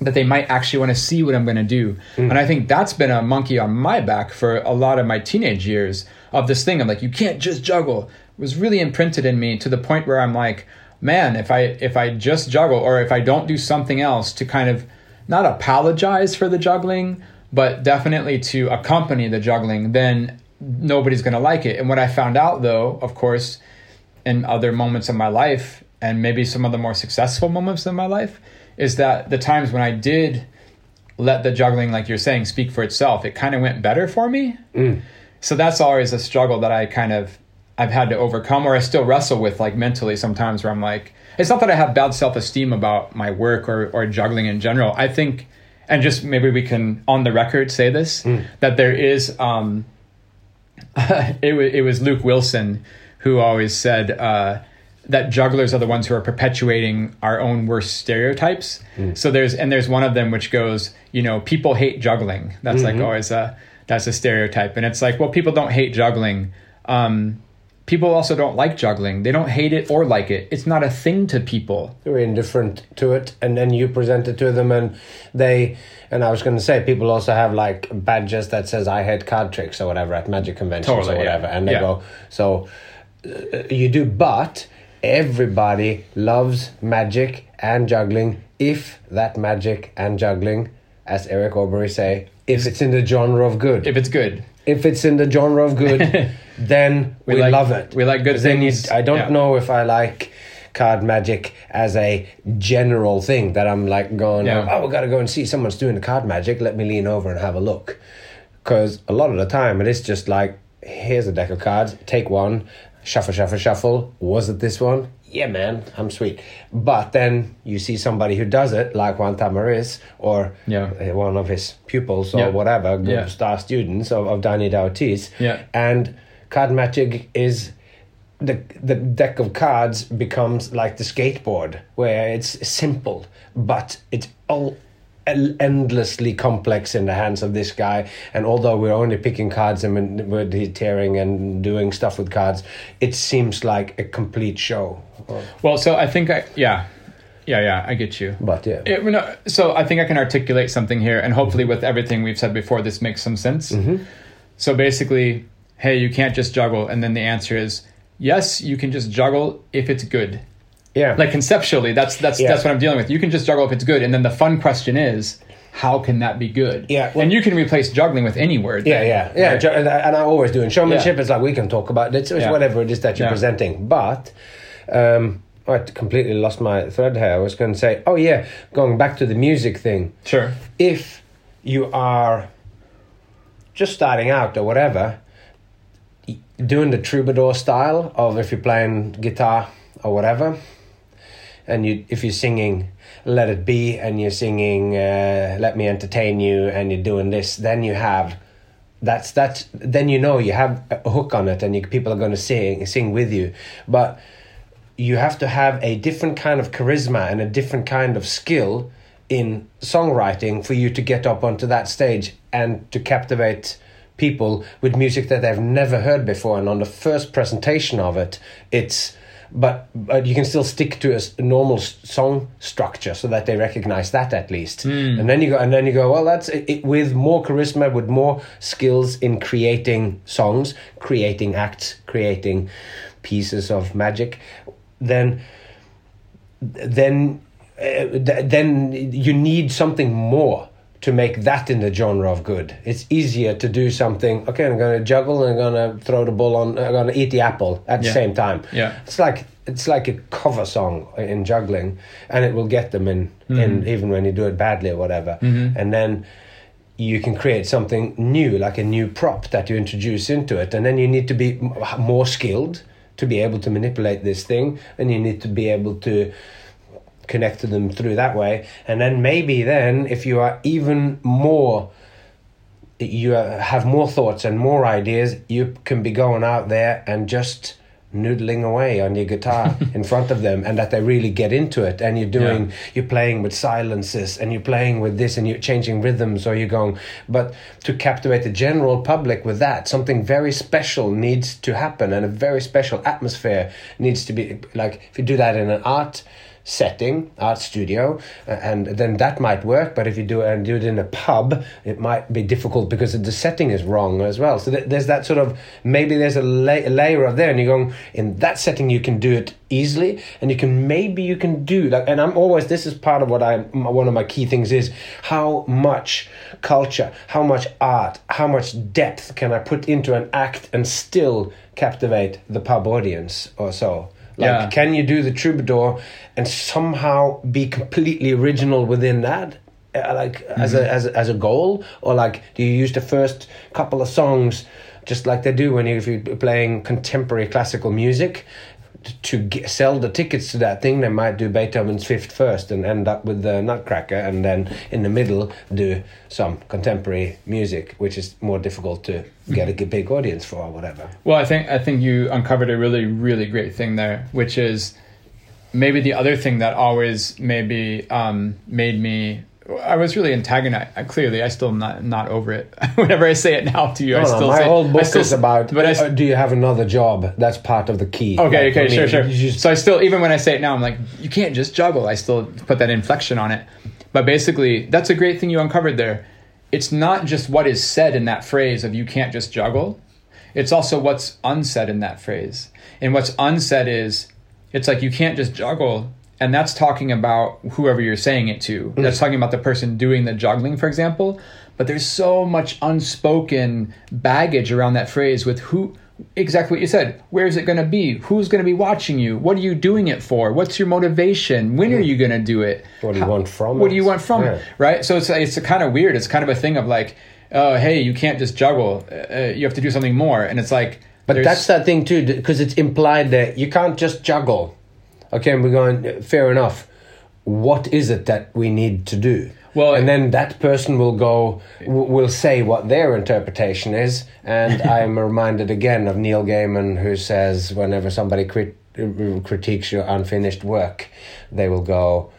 that they might actually want to see what I'm going to do. Hmm. And I think that's been a monkey on my back for a lot of my teenage years of this thing. I'm like, you can't just juggle. It was really imprinted in me to the point where I'm like, man, if I if I just juggle or if I don't do something else to kind of not apologize for the juggling, but definitely to accompany the juggling, then nobody's going to like it. And what I found out though, of course, in other moments of my life and maybe some of the more successful moments in my life is that the times when I did let the juggling, like you're saying, speak for itself, it kind of went better for me. So that's always a struggle that I kind of I've had to overcome, or I still wrestle with, like mentally sometimes, where I'm like, it's not that I have bad self esteem about my work or or juggling in general. I think, and just maybe we can on the record say this that there is. um it, wa- it was Luke Wilson who always said uh, that jugglers are the ones who are perpetuating our own worst stereotypes. So there's and there's one of them which goes, you know, people hate juggling. That's like always a that's a stereotype, and it's like, well, people don't hate juggling. Um, people also don't like juggling. They don't hate it or like it. It's not a thing to people. They're indifferent to it, and then you present it to them, and they. And I was going to say, people also have like badges that says "I hate card tricks" or whatever at magic conventions Totally, or yeah. whatever, and they Yeah. go. So uh, you do, but everybody loves magic and juggling if that magic and juggling, as Eric Aubrey say, if it's in the genre of good. If it's good, if it's in the genre of good, then we, We like- love it. we like good then you- things. I don't Yeah. know if I like card magic as a general thing that I'm like going, Yeah. oh, we got to go and see someone's doing the card magic. Let me lean over and have a look. Because a lot of the time it is just like, here's a deck of cards, take one, shuffle, shuffle, shuffle. Was it this one? Yeah, man, I'm sweet. But then you see somebody who does it, like Juan Tamariz or Yeah. uh, one of his pupils or Yeah. whatever, good Yeah. star students of, of Dani DaOrtiz. Yeah. And card magic is the the deck of cards becomes like the skateboard where it's simple but it's all endlessly complex in the hands of this guy and although we're only picking cards and we're tearing and doing stuff with cards it seems like a complete show well, so I think I yeah, yeah, yeah, I get you. but yeah It, no, so I think I can articulate something here, and hopefully, with everything we've said before, this makes some sense. Mm-hmm. So basically, hey, you can't just juggle, and then the answer is yes, you can just juggle if it's good. Yeah Like conceptually, that's that's Yeah. that's what I'm dealing with. You can just juggle if it's good, and then the fun question is, how can that be good? Yeah, well- and you can replace juggling with any word. Yeah, then, yeah, yeah. right? And I and I always do. In showmanship, Yeah. it's like we can talk about it. It's, it's Yeah. whatever it is that you're presenting. But um, I completely lost my thread here. I was going to say, oh yeah, going back to the music thing. Sure. If you are just starting out or whatever, doing the troubadour style of if you're playing guitar or whatever, and you if you're singing "Let It Be" and you're singing uh, "Let Me Entertain You" and you're doing this, then you have that's that's then you know you have a hook on it and you, people are going to sing sing with you, but you have to have a different kind of charisma and a different kind of skill in songwriting for you to get up onto that stage and to captivate people with music that they've never heard before. And on the first presentation of it it's but but you can still stick to a normal song structure so that they recognize that at least. And then you go and then you go well that's it, it, with more charisma with more skills in creating songs creating acts creating pieces of magic then then uh, th- then you need something more to make that in the genre of good. It's easier to do something. Okay, I'm going to juggle and I'm going to throw the ball on. I'm going to eat the apple at the Yeah. same time. Yeah. it's like it's like a cover song in juggling, and it will get them in. Hmm. In even when you do it badly or whatever, mm-hmm. and then you can create something new, like a new prop that you introduce into it, and then you need to be more skilled to be able to manipulate this thing, and you need to be able to connect to them through that way, and then maybe then if you are even more you have more thoughts and more ideas, you can be going out there and just noodling away on your guitar in front of them and that they really get into it and you're doing Yeah. you're playing with silences and you're playing with this and you're changing rhythms or you're going but to captivate the general public with that something very special needs to happen and a very special atmosphere needs to be like if you do that in an art setting, art studio, uh, and then that might work. But if you do it and do it in a pub, it might be difficult because the setting is wrong as well. So there's that sort of maybe there's a, la- layer of there, and you're going in that setting you can do it easily, and you can maybe you can do like. And I'm always this is part of what I one of my key things is how much culture, how much art, how much depth can I put into an act and still captivate the pub audience or so. Like, Yeah. can you do the troubadour and somehow be completely original within that? Uh, like as a as a, as a goal, or like do you use the first couple of songs just like they do when you if you're playing contemporary classical music? To get, sell the tickets to that thing, they might do Beethoven's Fifth first and end up with the Nutcracker, and then in the middle do some contemporary music, which is more difficult to get a big audience for or whatever. Well, I think I think you uncovered a really really great thing there, which is maybe the other thing that always maybe um, made me. I was really antagonized. I, clearly, I still not not over it. Whenever I say it now to you, I No, no, still my say, whole I book still, is about. But I, uh, do you have another job? That's part of the key. Okay, Like, okay, for me, sure, sure. just- so I still, even when I say it now, I'm like, you can't just juggle. I still put that inflection on it. But basically, that's a great thing you uncovered there. It's not just what is said in that phrase of you can't just juggle. It's also what's unsaid in that phrase. And what's unsaid is, it's like you can't just juggle. And that's talking about whoever you're saying it to. Mm. That's talking about the person doing the juggling, for example. But there's so much unspoken baggage around that phrase with who exactly what you said. Where is it going to be? Who's going to be watching you? What are you doing it for? What's your motivation? When are mm. you going to do it? What do you How- want from it? What it? do you want from Yeah. it? Right. So it's it's kind of weird. It's kind of a thing of like, oh, hey, you can't just juggle. Uh, uh you have to do something more. And it's like, But that's that thing too, because it's implied that you can't just juggle. Okay, and we're going. Fair enough. What is it that we need to do? Well, and then that person will go, will say what their interpretation is, and I'm reminded again of Neil Gaiman, who says whenever somebody crit- uh, critiques your unfinished work, they will go,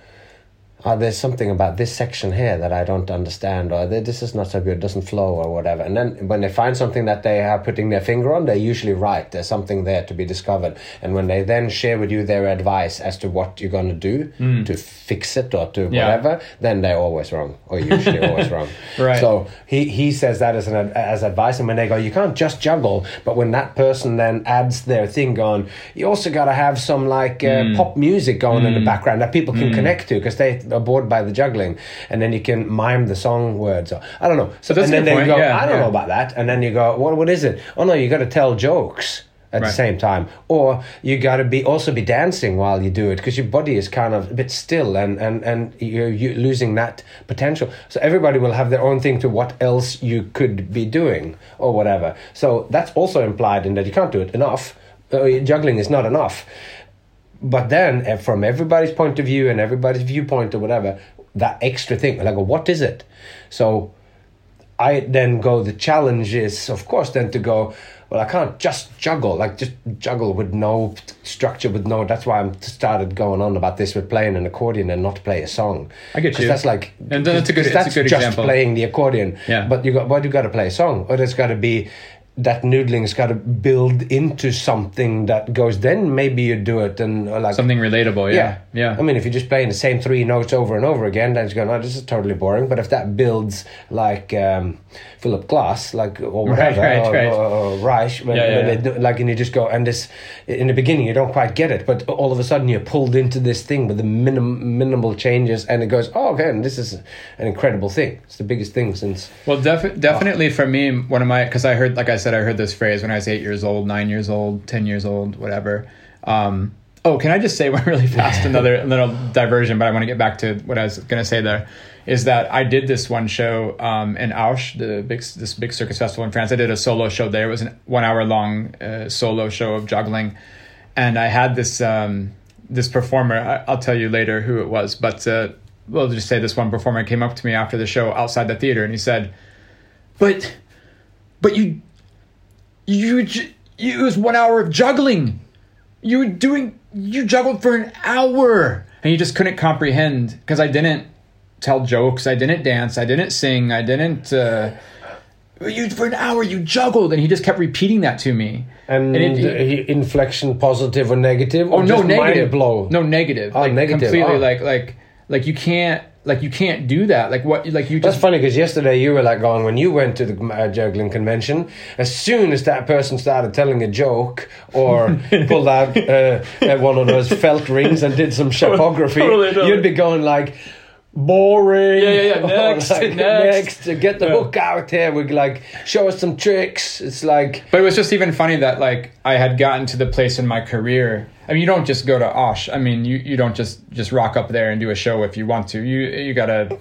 oh, there's something about this section here that I don't understand, or this is not so good, doesn't flow, or whatever. And then when they find something that they are putting their finger on, they're usually right. There's something there to be discovered. And when they then share with you their advice as to what you're going to do to fix it or to Yeah. whatever, then they're always wrong, or usually always wrong. Right. So he, he says that as an as advice, and when they go, you can't just juggle. But when that person then adds their thing going, you also got to have some like uh, Mm. pop music going in the background that people can connect to because they are bored by the juggling, and then you can mime the song words. Or, I don't know. So that's and then good they go, yeah, I don't yeah. know about that, and then you go, what what is it? Oh no, you got to tell jokes. at the same time, or you got to be also be dancing while you do it because your body is kind of a bit still and and and you're, you're losing that potential. So everybody will have their own thing to what else you could be doing or whatever. So that's also implied in that you can't do it enough. Uh, juggling is not enough but then eh, from everybody's point of view and everybody's viewpoint or whatever that extra thing like what is it so i then go the challenge is of course then to go well i can't just juggle like just juggle with no structure with no that's why i'm started going on about this with playing an accordion and not play a song I get you. that's like And that's a good- it's a that's good just example. playing the accordion Yeah. but you got but you got to play a song or there's got to be that noodling's got to build into something that goes then maybe you do it and uh, like Something relatable. Yeah. Yeah. I mean, if you're just playing the same three notes over and over again, then it's going, oh, this is totally boring. But if that builds like um, Philip Glass, like or whatever, right, or, right. or, or Reich, when, Yeah, yeah, when yeah. do- like, and you just go, and this in the beginning you don't quite get it, but all of a sudden you're pulled into this thing with the minim, minimal changes, and it goes, oh, okay, and this is an incredible thing. It's the biggest thing since. Well, defi- definitely for me, one of my because I heard, like I said, I heard this phrase when I was eight years old, nine years old, ten years old, whatever. Um, oh, can I just say one really fast? Another little diversion, but I want to get back to what I was going to say. There is that I did this one show um, in Auch, the big this big circus festival in France. I did a solo show there. It was a one hour long uh, solo show of juggling, and I had this um, this performer. I, I'll tell you later who it was, but. Uh, We'll just say this one performer came up to me after the show outside the theater and he said, but but you you it was one hour of juggling you were doing you juggled for an hour and he just couldn't comprehend because i didn't tell jokes i didn't dance i didn't sing i didn't uh you for an hour you juggled and he just kept repeating that to me And, it- uh, inflection, positive or negative? oh Or no just negative blow? no negative Oh, like negative. completely Oh. like like like you can't like you can't do that like what like you just that's funny because yesterday you were like going when you went to the uh, juggling convention. As soon as that person started telling a joke or pulled out uh, uh, one of those felt rings and did some shapography, Totally, totally. you'd be going like boring. Yeah, yeah, yeah. Next, like, next. next, get the Yeah. hook out here. We like show us some tricks. It's like But it was just even funny that like I had gotten to the place in my career. I mean, you don't just go to Auch. I mean, you, you don't just just rock up there and do a show if you want to. You you gotta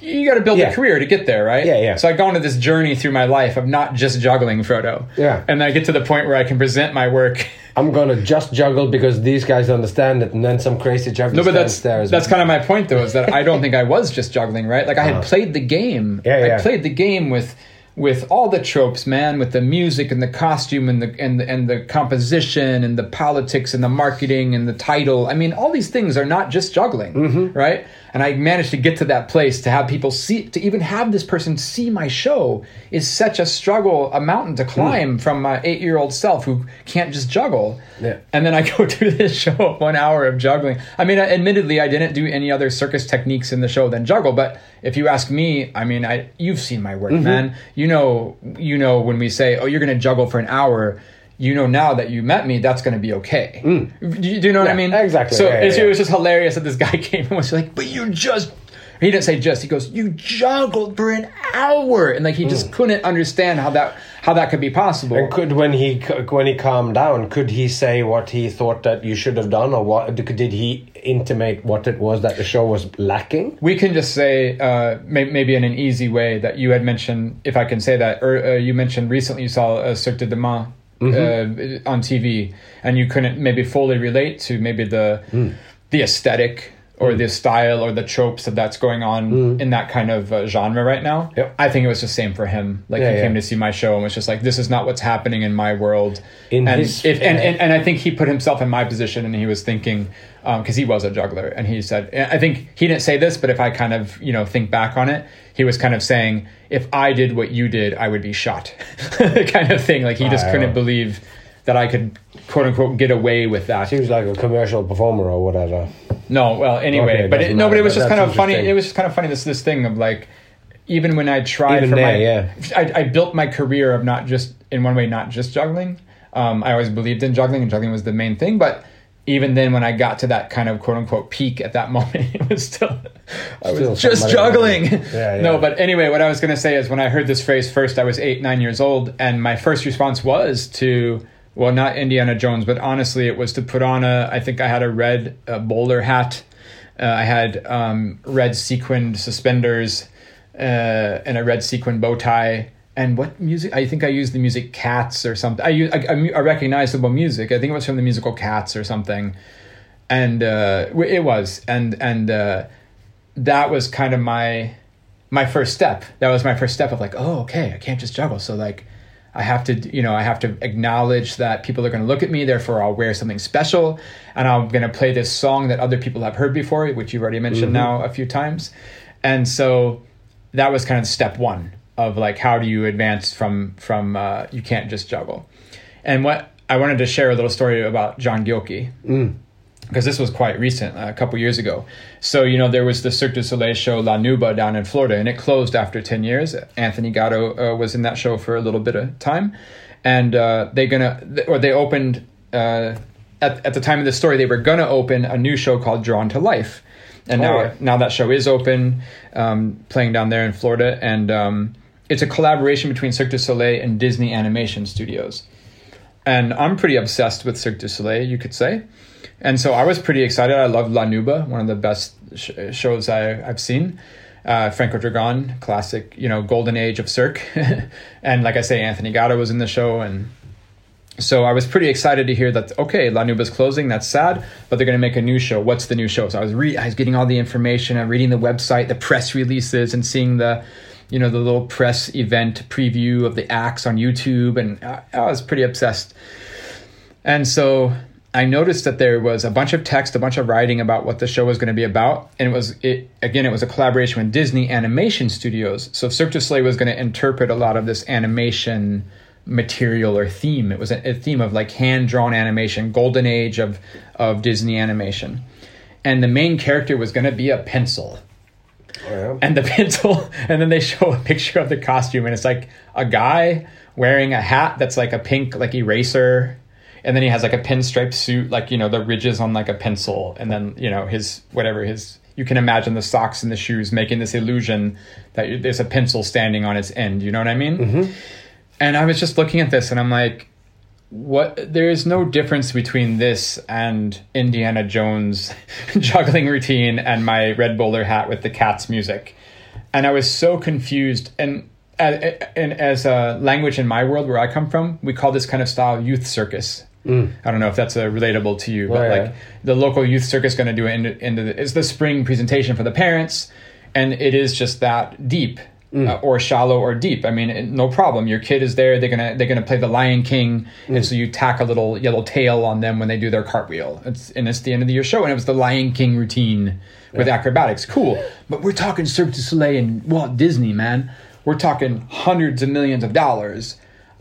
you gotta build Yeah. a career to get there, right? Yeah, yeah. So I go on this journey through my life of not just juggling, Frodo. Yeah. And I get to the point where I can present my work. I'm gonna just juggle because these guys understand it, and then some crazy juggler No, but that's there. that's kind of my point, though, is that I don't think I was just juggling, right? Like I had played the game. Uh-huh. Yeah, yeah. I played the game with with all the tropes, man, with the music and the costume and the and the, and the composition and the politics and the marketing and the title. I mean, all these things are not just juggling, Mm-hmm. right? And I managed to get to that place to have people see, to even have this person see my show is such a struggle, a mountain to climb from my eight year old self who can't just juggle. Yeah. And then I go do this show one hour of juggling. I mean, admittedly, I didn't do any other circus techniques in the show than juggle. But if you ask me, I mean, I you've seen my Mm-hmm. work, man. You know, you know when we say, "Oh, you're going to juggle for an hour." You know now that you met me, that's going to be okay. Do, you, do you know what I Mm. Mean? exactly. So Yeah, yeah, yeah. it was just hilarious that this guy came and was like, "But you just." He didn't say just. He goes, "You juggled for an hour," and like he Mm. just couldn't understand how that how that could be possible. And could when he when he calmed down, could he say what he thought that you should have done, or what did he intimate what it was that the show was lacking? We can just say, uh, may, maybe in an easy way, that you had mentioned, if I can say that, or uh, you mentioned recently you saw a Cirque de Mans uh, on TV, and you couldn't maybe fully relate to maybe the the aesthetic or hmm. the style or the tropes that that's going on hmm. in that kind of uh, genre right now. Yep. I think it was the same for him. Like Yeah, he yeah. came to see my show and was just like, "This is not what's happening in my world." In and, his- if, and, and and I think he put himself in my position and he was thinking um, because he was a juggler and he said I think he didn't say this but if I kind of you know think back on it he was kind of saying if I did what you did I would be shot kind of thing like he just Wow. couldn't believe that I could quote unquote get away with that He was like a commercial performer or whatever. No well anyway Okay, but it, no but it was just kind of funny it was just kind of funny this this thing of like even when I tried Even for my yeah. I, I built my career of not just in one way not just juggling. Um, I always believed in juggling and juggling was the main thing but even then when I got to that kind of quote unquote peak at that moment it was still I Still was just juggling. Yeah, yeah. no but anyway what I was going to say is when I heard this phrase first I was eight nine years old and my first response was to well, not Indiana Jones, but honestly, it was to put on a. I think I had a red bowler hat. Uh, I had um, red sequined suspenders uh, and a red sequin bow tie. And what music? I think I used the music Cats or something. I use a, a recognizable music. I think it was from the musical Cats or something. And uh, it was, and and uh, that was kind of my my first step. That was my first step of like, oh, okay, I can't just juggle. So like, I have to, you know, I have to acknowledge that people are going to look at me. Therefore, I'll wear something special, and I'm going to play this song that other people have heard before, which you've already mentioned mm-hmm. now a few times. And so that was kind of step one of like, how do you advance from from uh, you can't just juggle. And what I wanted to share a little story about John Gilkey. Mm because this was quite recent, a couple years ago. So, you know, there was the Cirque du Soleil show La Nouba down in Florida, and it closed after 10 years. Anthony Gatto uh, was in that show for a little bit of time. And uh, they gonna, or they opened, uh, at, at the time of the story, they were gonna open a new show called Drawn to Life. And oh, now, now that show is open, um, playing down there in Florida. And um, it's a collaboration between Cirque du Soleil and Disney Animation Studios. And I'm pretty obsessed with Cirque du Soleil, you could say. And so I was pretty excited. I love La Nouba, one of the best sh- shows I, have seen. Uh, Franco Dragone, classic, you know, golden age of Cirque. and like I say, Anthony Gatto was in the show. And so I was pretty excited to hear that, okay, La Nouba's closing. That's sad, but they're going to make a new show. What's the new show? So I was, re- I was getting all the information and reading the website, the press releases, and seeing the, you know, the little press event preview of the acts on YouTube. And I, I was pretty obsessed. And so I noticed that there was a bunch of text, a bunch of writing about what the show was going to be about, and it was it again. It was a collaboration with Disney Animation Studios. So Cirque du Soleil was going to interpret a lot of this animation material or theme. It was a, a theme of like hand drawn animation, golden age of of Disney animation, and the main character was going to be a pencil. Oh, yeah. And the pencil, and then they show a picture of the costume, and it's like a guy wearing a hat that's like a pink like eraser and then he has like a pinstripe suit, like you know the ridges on like a pencil, and then you know his whatever his. You can imagine the socks and the shoes making this illusion that there's a pencil standing on its end. You know what I mean? Mm-hmm. And I was just looking at this, and I'm like, what? There is no difference between this and Indiana Jones juggling routine and my red bowler hat with the Cats music, and I was so confused and and as a language in my world where I come from, we call this kind of style youth circus. Mm. I don't know if that's uh, relatable to you, but yeah. like the local youth circus going to do it into, into the, it's the spring presentation for the parents, and it is just that deep. Mm. Uh, or shallow or deep. I mean, no problem. Your kid is there. They're gonna they're gonna play the Lion King, mm. and so you tack a little yellow tail on them when they do their cartwheel. It's and it's the end of the year show, and it was the Lion King routine with yeah. acrobatics. Cool, but we're talking Cirque du Soleil and Walt Disney, man. We're talking hundreds of millions of dollars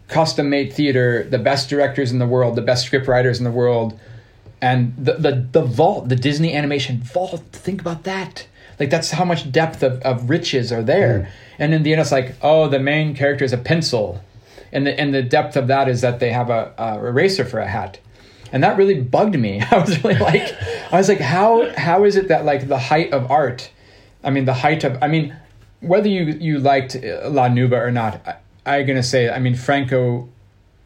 custom made theater, the best directors in the world, the best script writers in the world, and the the, the vault, the Disney animation vault. Think about that. Like that's how much depth of, of riches are there. Mm. And in the end, it's like, oh, the main character is a pencil, and the and the depth of that is that they have a, a eraser for a hat. And that really bugged me. I was really like, I was like, how how is it that like the height of art? I mean, the height of I mean, whether you you liked La Nouba or not, I'm gonna say, I mean, Franco,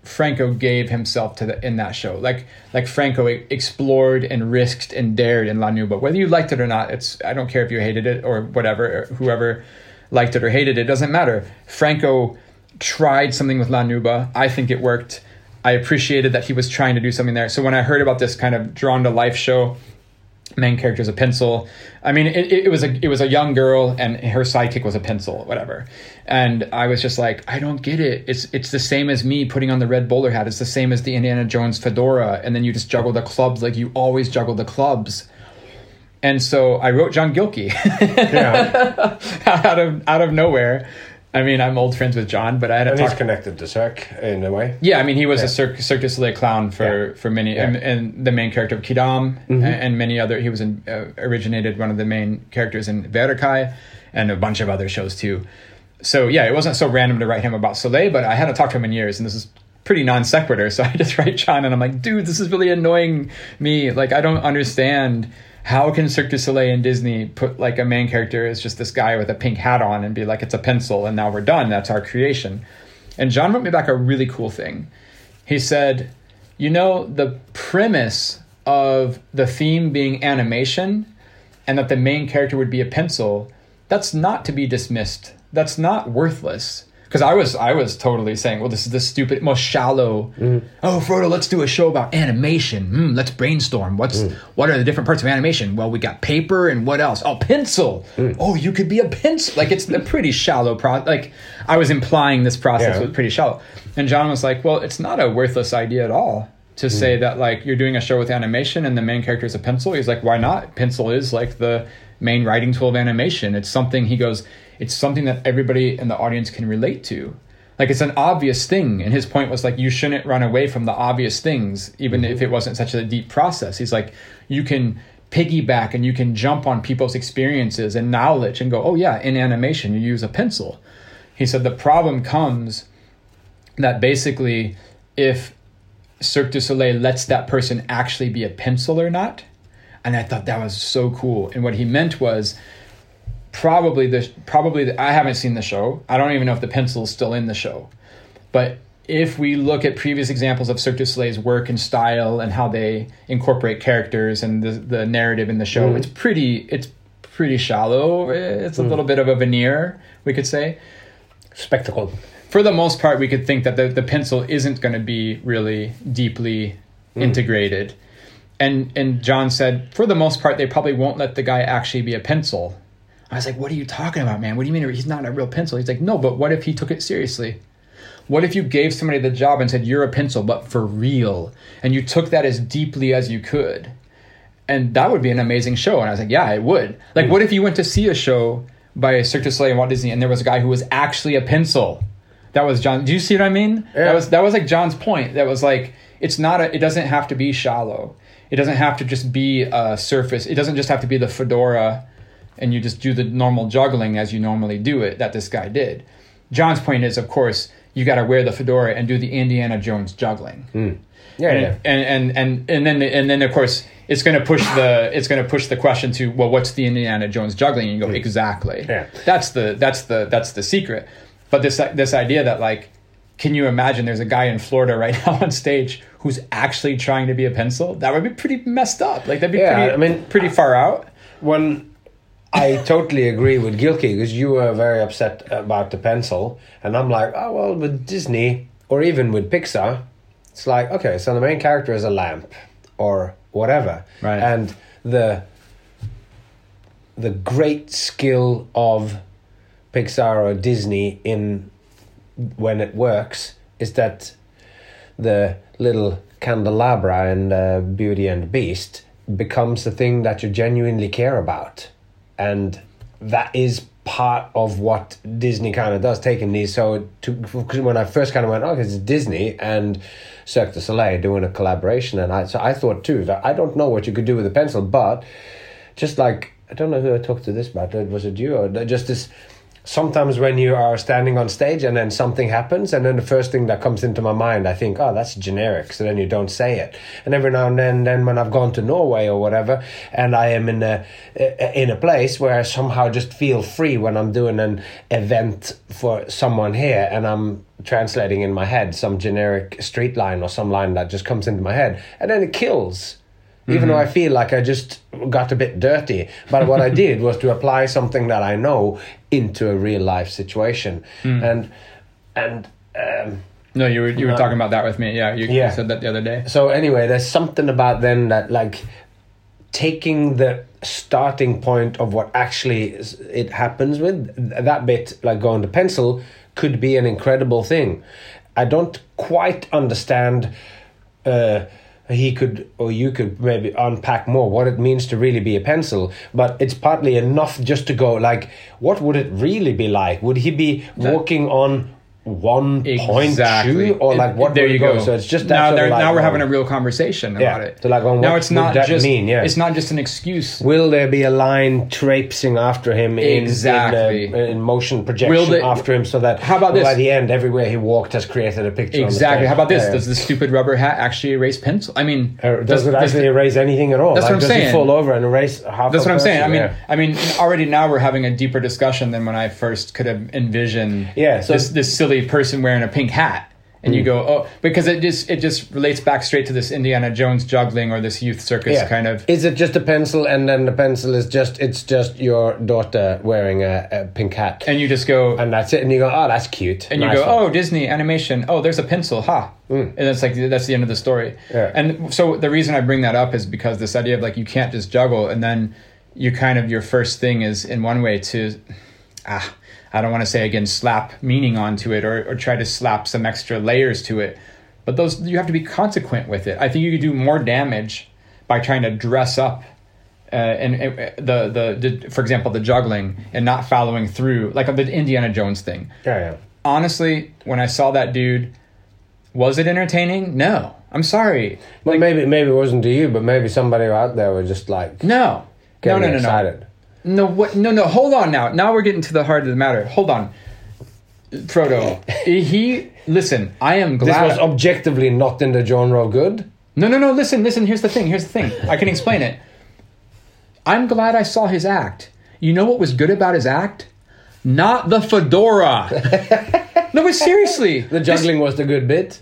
Franco gave himself to the in that show. Like like Franco explored and risked and dared in La Nouba. Whether you liked it or not, it's I don't care if you hated it or whatever. Or whoever liked it or hated it, it doesn't matter. Franco tried something with La Nouba. I think it worked. I appreciated that he was trying to do something there. So when I heard about this kind of drawn to life show main character is a pencil. I mean, it, it, was a it was a young girl, and her sidekick was a pencil, whatever. And I was just like, I don't get it. It's it's the same as me putting on the red bowler hat. It's the same as the Indiana Jones fedora, and then you just juggle the clubs like you always juggle the clubs. And so I wrote John Gilkey out of out of nowhere I mean, I'm old friends with John, but I had to and talk. he's connected to Cirque in a way. Yeah, I mean, he was yeah. a Cirque, Cirque du Soleil clown for yeah. for many, yeah. and, and, the main character of Quidam mm-hmm. and, many other. He was in, uh, originated one of the main characters in Varekai, and a bunch of other shows too. So yeah, it wasn't so random to write him about Soleil, but I hadn't talked to him in years, and this is pretty non sequitur. So I just write John, and I'm like, dude, this is really annoying me. Like, I don't understand how can Cirque du Soleil and Disney put like a main character as just this guy with a pink hat on and be like, it's a pencil and now we're done. That's our creation. And John wrote me back a really cool thing. He said, you know, the premise of the theme being animation and that the main character would be a pencil, that's not to be dismissed. That's not worthless. Because I was I was totally saying, well, this is the stupid, most shallow. Mm. Oh, Frodo, let's do a show about animation. Hmm, let's brainstorm. What's mm. what are the different parts of animation? Well, we got paper and what else? Oh, pencil. Mm. Oh, you could be a pencil. Like it's a pretty shallow pro. Like I was implying this process Yeah. was pretty shallow. And John was like, well, it's not a worthless idea at all to say that like you're doing a show with animation and the main character is a pencil. He's like, why not? Pencil is like the main writing tool of animation. It's something he goes, it's something that everybody in the audience can relate to. Like it's an obvious thing. And his point was like, you shouldn't run away from the obvious things, even if it wasn't such a deep process. He's like, you can piggyback and you can jump on people's experiences and knowledge and go, oh yeah, in animation you use a pencil. He said the problem comes that basically if Cirque du Soleil lets that person actually be a pencil or not. And I thought that was so cool. And what he meant was probably the probably the, I haven't seen the show. I don't even know if the pencil is still in the show. But if we look at previous examples of Cirque du Soleil's work and style and how they incorporate characters and the the narrative in the show, mm-hmm. it's pretty it's pretty shallow. It's a mm. little bit of a veneer, we could say Spectacle. for the most part, we could think that the, the pencil isn't going to be really deeply mm. integrated. And and John said, for the most part, they probably won't let the guy actually be a pencil. I was like, what are you talking about, man? What do you mean he's not a real pencil? He's like, no, but what if he took it seriously? What if you gave somebody the job and said, you're a pencil, but for real? And you took that as deeply as you could. And that would be an amazing show. And I was like, yeah, it would. Like, what if you went to see a show by Cirque du Soleil and Walt Disney and there was a guy who was actually a pencil? That was John. Do you see what I mean? Yeah. That was that was like John's point. That was like it's not a. It doesn't have to be shallow. It doesn't have to just be a surface. It doesn't just have to be the fedora, and you just do the normal juggling as you normally do it. That this guy did. John's point is, of course, you got to wear the fedora and do the Indiana Jones juggling hmm. Yeah, and, yeah. and and and and then and then of course it's going to push the it's going to push the question to well what's the Indiana Jones juggling and you go hmm. exactly Yeah. that's the that's the that's the secret but this this idea that like can you imagine there's a guy in Florida right now on stage who's actually trying to be a pencil that would be pretty messed up like that'd be Yeah, pretty I mean- pretty far out When I totally agree with Gilkey because you were very upset about the pencil, and I'm like, oh well, with Disney or even with Pixar, it's like okay, so the main character is a lamp or whatever, Right. and the the great skill of Pixar or Disney in when it works is that the little candelabra in uh, Beauty and the Beast becomes the thing that you genuinely care about, and that is part of what Disney kind of does, taking these. So, to, when I first kind of went, oh, it's Disney and Cirque du Soleil doing a collaboration, and I so I thought too that I don't know what you could do with a pencil, but just like I don't know who I talked to this about. It was it you or just this? Sometimes when you are standing on stage and then something happens, and then the first thing that comes into my mind, I think, oh, that's generic. So then you don't say it. And every now and then, then when I've gone to Norway or whatever, and I am in a in a place where I somehow just feel free when I'm doing an event for someone here, and I'm translating in my head some generic street line or some line that just comes into my head, and then it kills even though mm-hmm. I feel like I just got a bit dirty. But what I did was to apply something that I know into a real life situation, and and um, no you were you were talking about that with me. Yeah you, you said that the other day. So anyway, there's something about then that like taking the starting point of what actually is- it happens with that bit, like going to pencil, could be an incredible thing. I don't quite understand. Uh, he could or you could maybe unpack more what it means to really be a pencil but it's partly enough just to go like what would it really be like? Would he be walking on one point Exactly. shoe or like what there you it go. So it's just now. sort of there- like, now we're having a real conversation Yeah. about it. So, like, well, now it's not that just mean? Yeah. it's not just an excuse. Will there be a line traipsing after him in, Exactly. in, uh, in motion projection Will the- after him so that How about this by the end everywhere he walked has created a picture Exactly. How about this? Yeah. Does the stupid rubber hat actually erase pencil? I mean, Uh, does, it actually erase anything at all? That's like, what I'm does he saying. fall over and erase half That's what I'm saying. I mean, Yeah. I mean, already now we're having a deeper discussion than when I first could have envisioned Yeah, so- this this silly person wearing a pink hat and you go oh because it just it just relates back straight to this Indiana Jones juggling or this youth circus Yeah. kind of Is it just a pencil, and then the pencil is just it's just your daughter wearing a, a pink hat, and you just go and that's it, and you go, oh, that's cute, and you go, one. oh, Disney animation. Oh, there's a pencil, ha. And it's like that's the end of the story. Yeah. And so the reason I bring that up is because this idea of like you can't just juggle, and then you kind of your first thing is in one way to, ah, I don't want to say again slap meaning onto it or or try to slap some extra layers to it, but those you have to be consequent with it. I think you could do more damage by trying to dress up uh, and uh, the, the the for example the juggling and not following through like the Indiana Jones thing yeah, yeah. honestly, when I saw that dude, was it entertaining? No. I'm sorry. Well, maybe maybe it wasn't to you, but maybe somebody out there was just like No. No, no, no. excited. No, what? No, no. Hold on now. Now we're getting to the heart of the matter. Hold on. Frodo, he, listen, I am glad This was objectively not in the genre of good. no, no, no. Listen, listen. Here's the thing. Here's the thing. I can explain it. I'm glad I saw his act. You know what was good about his act? Not the fedora. no, but seriously. The juggling was the good bit.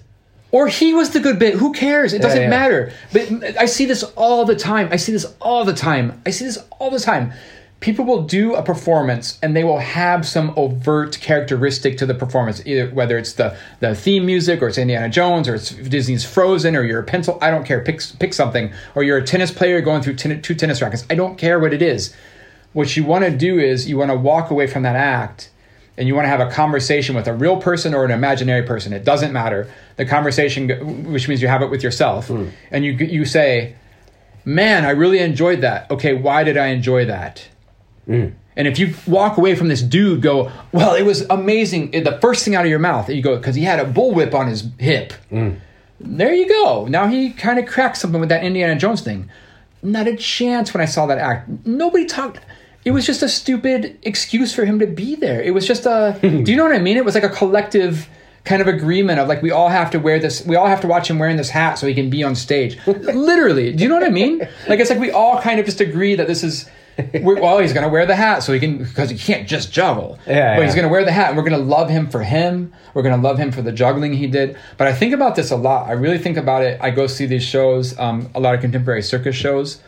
Or he was the good bit. Who cares? It doesn't yeah. matter. But I see this all the time. I see this all the time. I see this all the time. People will do a performance and they will have some overt characteristic to the performance, either whether it's the, the theme music or it's Indiana Jones or it's Disney's Frozen or you're a pencil. I don't care. Pick, pick something. Or you're a tennis player going through ten, two tennis rackets. I don't care what it is. What you want to do is you want to walk away from that act and you want to have a conversation with a real person or an imaginary person, it doesn't matter. The conversation, which means you have it with yourself, hmm. and you you say, "Man, I really enjoyed that." Okay, why did I enjoy that? And if you walk away from this dude, go, "Well, it was amazing." The first thing out of your mouth, you go, "Because he had a bullwhip on his hip." There you go. Now he kind of cracked something with that Indiana Jones thing. Not a chance when I saw that act. Nobody talked. It was just a stupid excuse for him to be there. It was just a. do you know what I mean? It was like a collective kind of agreement of like we all have to wear this. We all have to watch him wearing this hat so he can be on stage. Literally, do you know what I mean? Like it's like we all kind of just agree that this is. Well, he's going to wear the hat so he can because he can't just juggle. Yeah, but he's going to wear the hat, and we're going to love him for him. We're going to love him for the juggling he did. But I think about this a lot. I really think about it. I go see these shows, um, a lot of contemporary circus shows,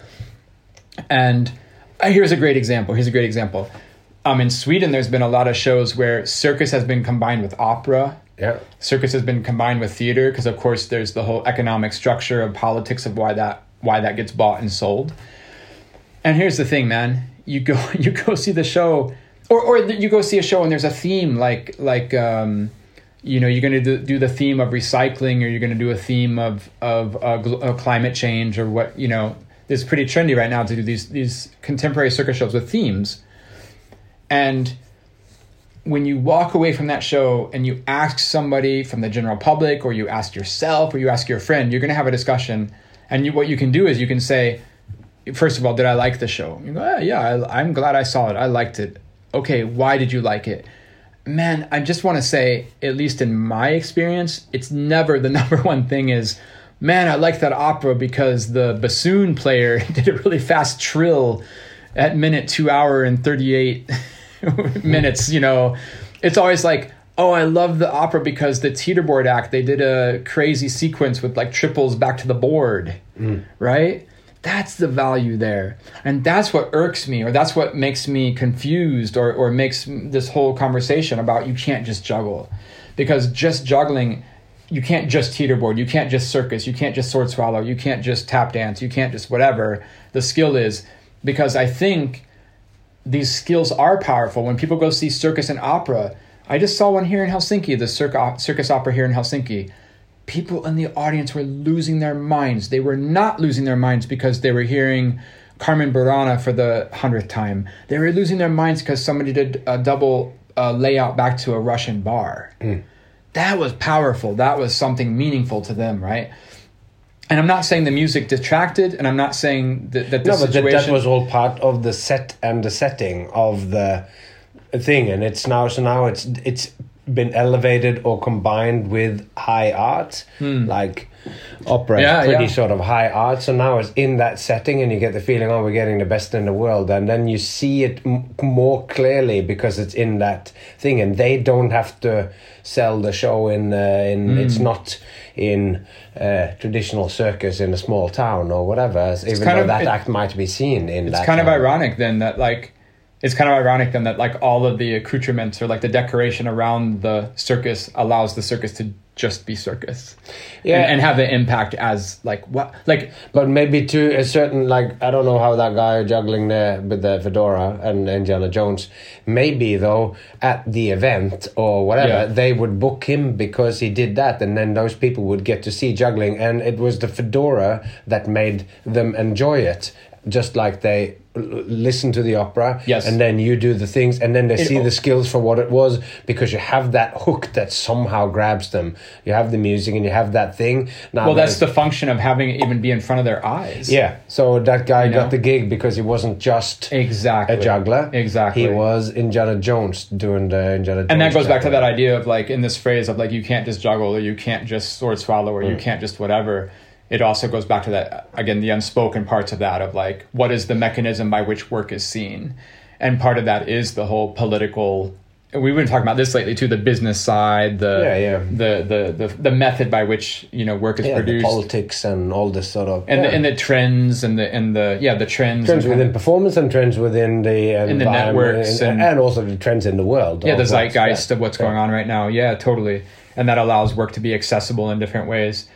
and uh, here's a great example. Here's a great example. Um, in Sweden, there's been a lot of shows where circus has been combined with opera. Yeah. Circus has been combined with theater because, of course, there's the whole economic structure of politics of why that why that gets bought and sold. And here's the thing, man. You go you go see the show, or or you go see a show and there's a theme like like um, you know you're going to do, the theme of recycling or you're going to do a theme of of uh, gl- uh, climate change or what you know. It's pretty trendy right now to do these these contemporary circus shows with themes, and when you walk away from that show and you ask somebody from the general public or you ask yourself or you ask your friend you're going to have a discussion and you, what you can do is you can say first of all did i like the show? You go "Ah, yeah I, i'm glad i saw it. I liked it. Okay why did you like it? Man i just want to say at least in my experience it's never the number one thing is man i like that opera because the bassoon player did a really fast trill at minute two hour and 38 minutes you know? It's always like oh i love the opera because the teeterboard act they did a crazy sequence with like triples back to the board right that's the value there and that's what irks me or that's what makes me confused or, or makes this whole conversation about you can't just juggle because just juggling you can't just teeterboard you can't just circus you can't just sword swallow you can't just tap dance you can't just whatever the skill is because i think these skills are powerful. When people go see circus and opera, I just saw one here in Helsinki, the circus opera here in Helsinki. People in the audience were losing their minds. They were not losing their minds because they were hearing Carmen Burana for the hundredth time. They were losing their minds because somebody did a double uh, layout back to a Russian bar. That was powerful. That was something meaningful to them, right? And I'm not saying the music detracted, and I'm not saying that, that the No, but that, that was all part of the set and the setting of the thing, and it's now so now it's it's been elevated or combined with high art, like opera Hmm. Yeah, is pretty yeah. sort of high art. So now it's in that setting, and you get the feeling, oh, we're getting the best in the world, and then you see it m- more clearly because it's in that thing, and they don't have to sell the show in uh, in it's Hmm. not in uh, traditional circus in a small town or whatever. even though of- that it- act might be seen in It's kind of ironic then that like it's kind of ironic then that like all of the accoutrements or like the decoration around the circus allows the circus to just be circus. Yeah. And, and have the impact as like what like But maybe to a certain like I don't know how that guy juggling there with the fedora and Indiana Jones. Maybe though at the event or whatever Yeah. they would book him because he did that, and then those people would get to see juggling, and it was the fedora that made them enjoy it. Just like they listen to the opera, Yes. and then you do the things, and then they It see the skills for what it was because you have that hook that somehow grabs them. You have the music and you have that thing. Now well that's the function of having it even be in front of their eyes. yeah, so that guy You know? got the gig because he wasn't just Exactly. a juggler. Exactly. He was Indiana Jones doing the Indiana Jones. and that goes back to that idea of like in this phrase of like you can't just juggle or you can't just sword swallow or you mm. can't just whatever it also goes back to that again the unspoken parts of that of like what is the mechanism by which work is seen and part of that is the whole political we've been talking about this lately too the business side the Yeah, yeah. the, the the the method by which you know work is Yeah, the produced politics and all this sort of and yeah. the, and the trends and the and the yeah the trends trends within performance and trends within the in the networks and, and- and also the trends in the world. yeah of the zeitgeist yeah. of what's going on right now yeah totally and that allows work to be accessible in different ways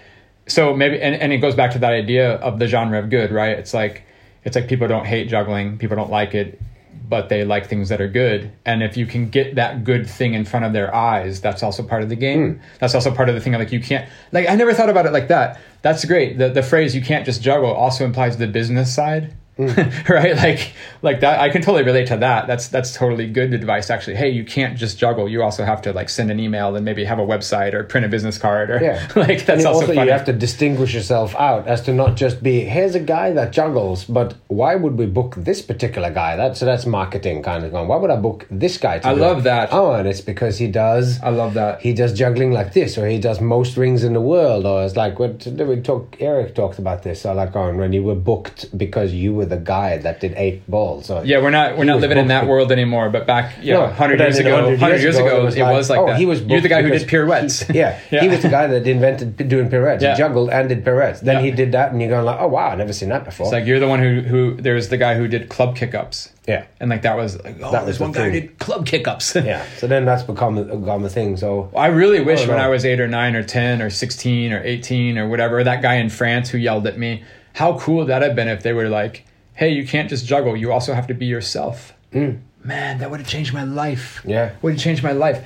so maybe and, and it goes back to that idea of the genre of good right? It's like it's like people don't hate juggling people don't like it but they like things that are good. And if you can get that good thing in front of their eyes that's also part of the game. Hmm. That's also part of the thing like you can't like i never thought about it like that. That's great. The, the phrase you can't just juggle also implies the business side right like like that i can totally relate to that that's that's totally good advice actually hey you can't just juggle you also have to like send an email and maybe have a website or print a business card or Yeah. like that's also, also you have to distinguish yourself out as to not just be here's a guy that juggles, but why would we book this particular guy? That's so that's marketing kind of going. Why would I book this guy? I love it? that. Oh, and it's because he does. i love that he does juggling like this, or he does most rings in the world, or it's like what did we talk. Eric talked about this. So like oh, on when you were booked because you were the guy that did eight balls. Or, yeah we're not we're not living in that world anymore but back yeah No, 100 but years ago 100 100 years ago it was like, oh, that he was you're the guy who did pirouettes he- yeah, Yeah. he was the guy that invented doing pirouettes. Yeah. He juggled and did pirouettes. Then Yeah. he did that, and you're going like, oh wow, I never seen that before. it's like you're the one who who there's the guy who did club kickups yeah, and like that was like oh That was one guy thing. did club kickups yeah. So then that's become a, become a thing. So I really wish Oh, when no. I was eight or nine or 10 or 16 or 18 or whatever, that guy in France who yelled at me, how cool would that have been if they were like, hey, you can't just juggle, you also have to be yourself. Man, that would have changed my life. Mm. Yeah. Would have changed my life.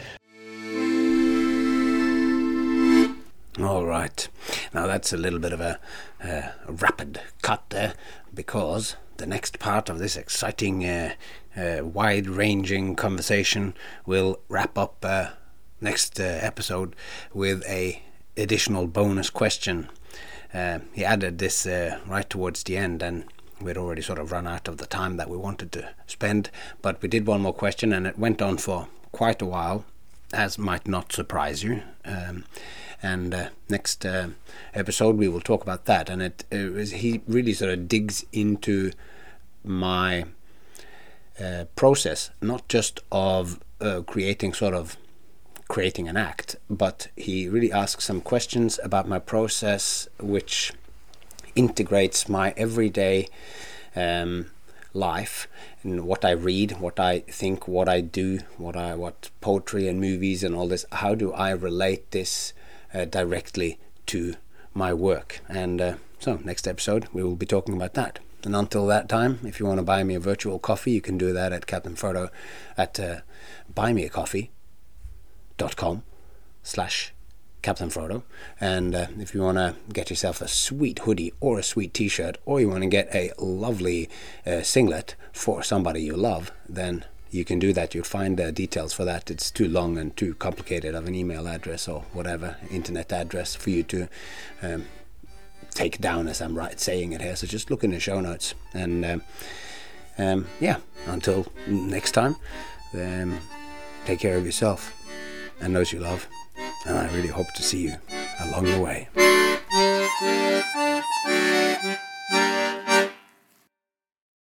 All right. Now that's a little bit of a, uh, a rapid cut there because the next part of this exciting, uh, uh, wide ranging conversation will wrap up uh, next uh, episode with a additional bonus question. Uh, he added this uh, right towards the end, and we'd already sort of run out of the time that we wanted to spend. But we did one more question, and it went on for quite a while, as might not surprise you. Um, and uh, next uh, episode we will talk about that. And it, it was, he really sort of digs into my uh, process, not just of uh, creating sort of creating an act, but he really asks some questions about my process, which integrates my everyday um, life and what I read, what I think, what I do, what I what poetry and movies and all this. How do I relate this uh, directly to my work? And uh, so, next episode we will be talking about that. And until that time, if you want to buy me a virtual coffee, you can do that at Captain Frodo at uh, buymeacoffee.com slash Captain Frodo. And uh, if you want to get yourself a sweet hoodie or a sweet t-shirt, or you want to get a lovely uh, singlet for somebody you love, then you can do that. You'll find uh, details for that. It's too long and too complicated of an email address or whatever internet address for you to um, take down as I'm right saying it here. So just look in the show notes. And um, um, yeah, until next time, um, take care of yourself. and those you love and I really hope to see you along the way.